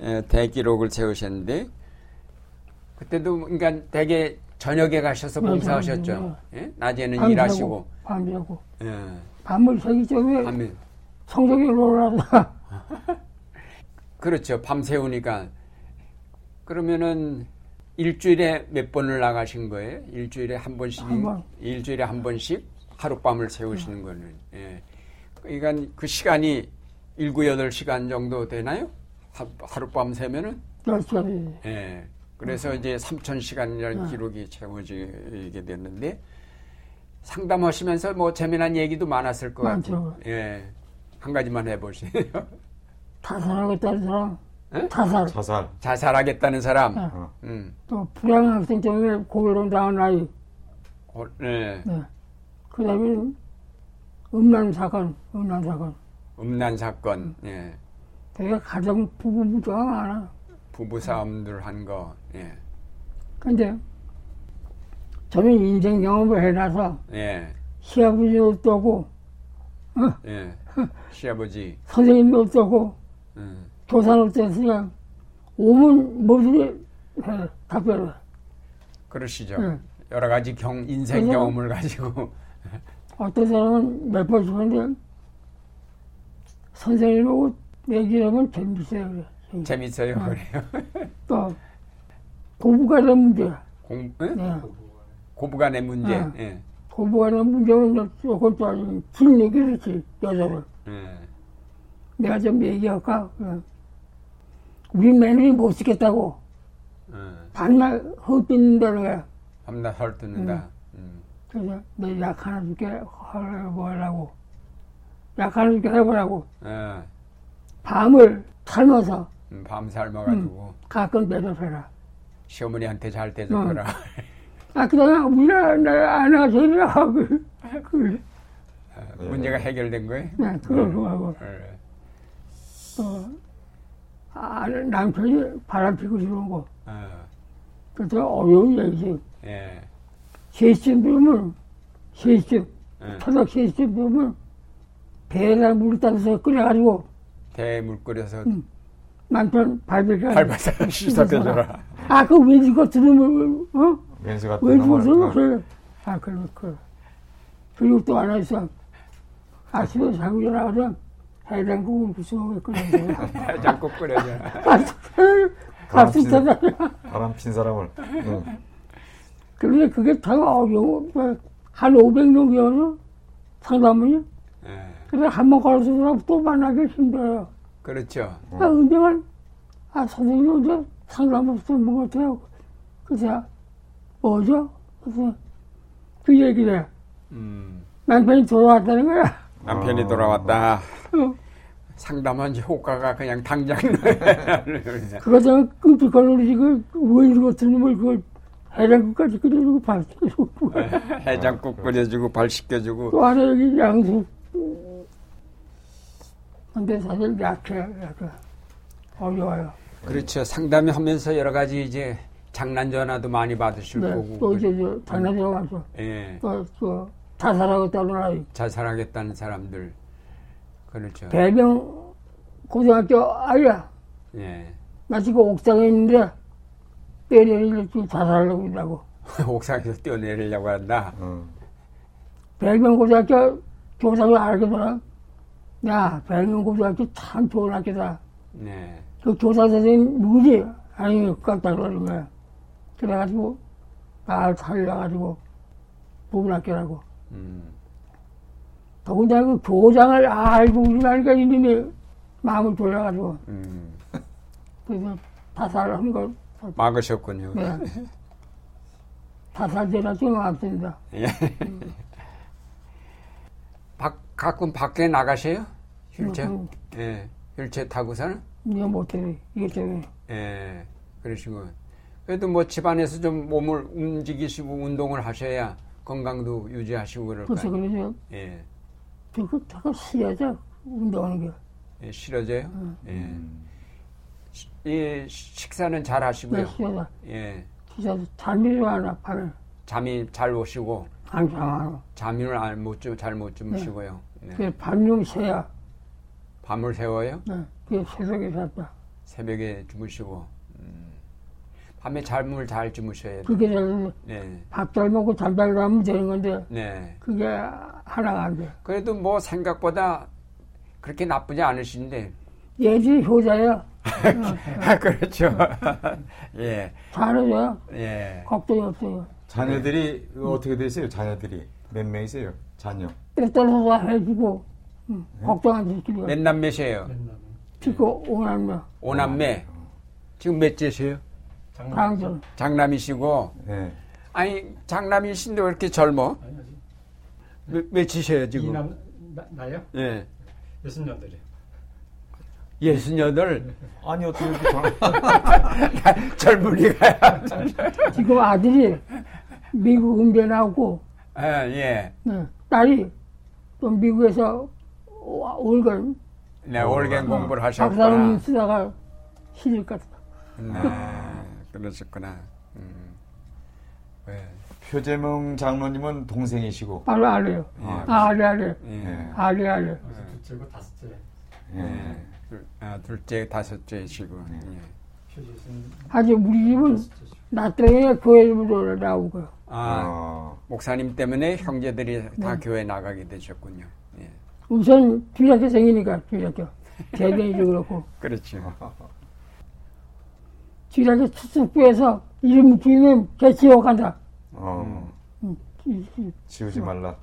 예, 대기록을 세우셨는데 그때도 그러니까 대개 저녁에 가셔서 네, 봉사하셨죠. 저녁에. 예? 낮에는 밤새고, 일하시고. 밤새고. 예. 밤을 새기 전에 밤에 성적이 올라다 그렇죠. 밤새우니까 그러면은 일주일에 몇 번을 나가신 거예요? 일주일에 한 번씩 한 번. 일주일에 한 번씩 하룻밤을 세우시는 거는 예. 그러니까 그 시간이 일구 여덟 시간 정도 되나요? 하, 하룻밤 세면은 열시간이 예. 그래서 이제 3천 시간이라는 기록이 채워지게 됐는데 상담하시면서 뭐 재미난 얘기도 많았을 것 같아요. 예. 한 가지만 해보세요. 타살하겠다는 사람, 에? 타살, 자살. 자살하겠다는 사람. 어. 음. 또 불량 학생 때문에 고혈압 당한 아이, 어, 네. 네. 그 다음에 음란 사건, 음란 사건. 음란 사건. 예. 되게 가정 부부 문제가 많아. 부부 싸움들 한 거. 예. 근데 저는 인생 경험을 해놔서 예. 시아버지도 없고 예. 시아버지. 선생님도 없고 음. 교사는 없었으니까 오면 뭐든지 해, 답변을. 그러시죠. 예. 여러 가지 경, 인생 경험을 가지고. 어떤 사람은 몇 번씩 하는데 선생님하고 얘기하면 재밌어요. 그래. 재밌어요. 네. 그래요. 또 고부간의 문제. 공, 예? 네. 고부간의 문제. 네. 예. 고부간의 문제는 조금 또 아주 긴 얘기 그렇지 여자를. 예. 내가 좀 얘기할까? 예. 우리 며느리 못 쓰겠다고 예. 반날 헛듣는다는 거야. 밤낮 헐뜯는다. 음. 그래서 내약 하나 줄게 해보라고. 약 하나 줄게 해보라고. 예. 밤을 삶아서 음, 밤 삶아가지고 가끔 대접해라. 시어머니한테 잘 대접해라. 아, 그다음에 우리가 내안 하시라. 그, 그, 예. 문제가 해결된 거예요? 네, 그러고 하고. 예. 또, 아, 남편이 바람 피고 싶은 거. 어. 그래서 어려운 얘기지. 예. 세시쯤 예. 토닥 세시쯤 되면, 배에다 물 따라서 끓여가지고, 대물 끓여서 음. 남편 발베개. 발바닥 씻어대줘라. 아, 그 외지고 들으면, 어? 왼수 같은 외지고 들으면. 그래. 아, 그래, 그래. 그리고 또 하나 있어. 아침에 자고 일어나면 해장국을 구수하게 끓여줘요. 해장국 끓여줘라. 값이 터져. 바람 핀 사람을. 응. 그런데 그게 다 어려워. 한 500명 이어서 상담원이. 예. 그래서 한번 걸어서 그러면 또 만나기 힘들어요. 그렇죠. 아, 은정은, 아, 선생님 어제 상담원 쓴것 같아요. 그래서, 뭐죠? 그래서 그 얘기를 해. 음. 남편이 돌아왔다는 거야. 남편이 아. 돌아왔다. 어. 상담한 효과가 그냥 당장 그거 저 끔찍거리지, 그, 왜 이거 드는 걸, 그, 해장국까지 끓여주고 밥시켜주고. 해장국 끓여주고 발 씻겨주고 또 하나 여기 양수. 근데 사실 약해, 약해. 어려워요. 그렇죠. 상담을 하면서 여러 가지 이제 장난 전화도 많이 받으실 네, 거고 또 이제 저 장난감 와서 예. 또, 그, 자살하겠다는 아이. 자살하겠다는 사람들 그렇죠. 대병 고등학교 아이야. 예. 나 지금 옥상에 있는데 지금 자살하려고 있다고. 옥상에서 뛰어내리려고 한다. 응. 백명 고등학교 교장을 알거든. 야, 백명 고등학교 참 좋은 학교다. 네. 그 교사 선생님 누구지? 아니, 깜짝 놀란 거야. 그래가지고 날 살려가지고 부분학교라고. 음. 더군다나 그 교장을 알고 우리나니까 이놈이 마음을 졸여가지고 음. 그래서 타살한 걸 막으셨군요. 네. 타살죄나 지금 없습니다. 예. 밖- 가끔 밖에 나가세요? 휠체어? 음, 예. 휠체어 타고서는? 이거 못해 이것 때문에 예. 그러시고. 그래도 뭐 집안에서 좀 몸을 움직이시고 운동을 하셔야 건강도 유지하시고 그럴 거예요. 그래서 예. 그거 자꾸 싫어져 운동하는 게. 예. 싫어져요? 음. 예. 시- 예. 식사는 잘 하시고요. 네, 싫어져. 예. 진짜 잠이 안 와, 밤에. 잠이 잘 오시고 와. 잠을 안- 못 주, 잘못 주무시고요. 네. 그 밤중 새야. 밤을 새워요? 네. 그 새벽에 잤다. 새벽에 주무시고. 음. 밤에 잠을 잘 주무셔야 돼요. 그게 잘, 네. 밥잘 먹고 잠잘 자면 되는 건데, 네. 그게 하나가 안 돼. 그래도 뭐 생각보다 그렇게 나쁘지 않으신데. 얘들이 효자야. 그렇죠. 예. 잘해줘요. 예. 걱정이 없어요. 자녀들이 어떻게 되세요? 자녀들이 몇 명이세요? 자녀. 떨어서 해주고, 응. 걱정 안 시키고. 몇 남매세요? 피고 오남매, 오남매. 지금 몇째세요? 당전. 장남이시고. 네. 아니, 장남이신데 왜 이렇게 젊어? 아니 아직 몇, 몇이세요, 지금? 이남 나, 나요? 예. 예순 년들이 예순 여덟. 아니 어떻게 이렇게 장... 젊은이가야. 지금 아들이 미국 음대 나오고, 아, 예. 네. 딸이 또 미국에서 올걸 네, 올겐 공부를 박사님 하셨구나. 쓰다가 시집 갔어. 네, 그러셨구나. 음. 네. 표재몽 장로님은 동생이시고. 바로 아래요. 아, 아, 아래, 아래. 예. 아래, 아래. 그래서 둘째고 다섯째 예. 예. 둘, 아, 둘째, 다섯째시고. 예. 표지신 아주 우리 집은 다섯째시고 나 때문에 교회로 나오고요. 아, 어. 목사님 때문에 형제들이 네. 다 교회 나가게 되셨군요. 예. 우선 주일학교 생기니까 주일학교. 대전이도 그렇고. 그렇죠. 주일학교 축구에서 이름 붙이면 개치고 간다. 어. 이- 이- 지우지 말라.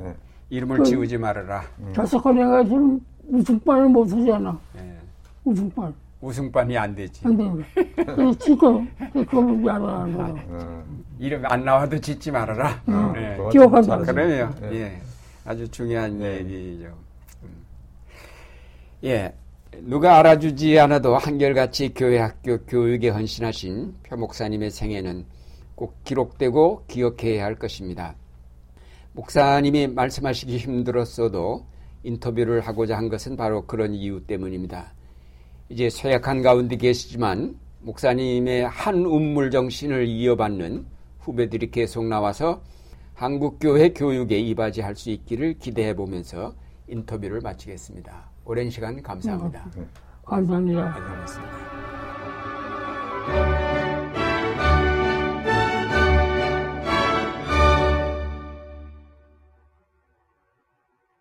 예. 이름을 그- 지우지 말아라. 결석헌해가 지금 우승반을 못 하잖아. 예. 우승반. 우승반이 안 되지. 안 되는 거야. 지금 그걸 거야. 어. 이름 안 나와도 짓지 말아라. 음. 예. 그거 기억한다. 예. 예. 아주 중요한 네. 얘기죠. 음. 예. 누가 알아주지 않아도 한결같이 교회 학교 교육에 헌신하신 표 목사님의 생애는 꼭 기록되고 기억해야 할 것입니다. 목사님이 말씀하시기 힘들었어도 인터뷰를 하고자 한 것은 바로 그런 이유 때문입니다. 이제 쇠약한 가운데 계시지만 목사님의 한 운물 정신을 이어받는 후배들이 계속 나와서 한국교회 교육에 이바지할 수 있기를 기대해 보면서 인터뷰를 마치겠습니다. 오랜 시간 감사합니다. 감사합니다. 고맙습니다.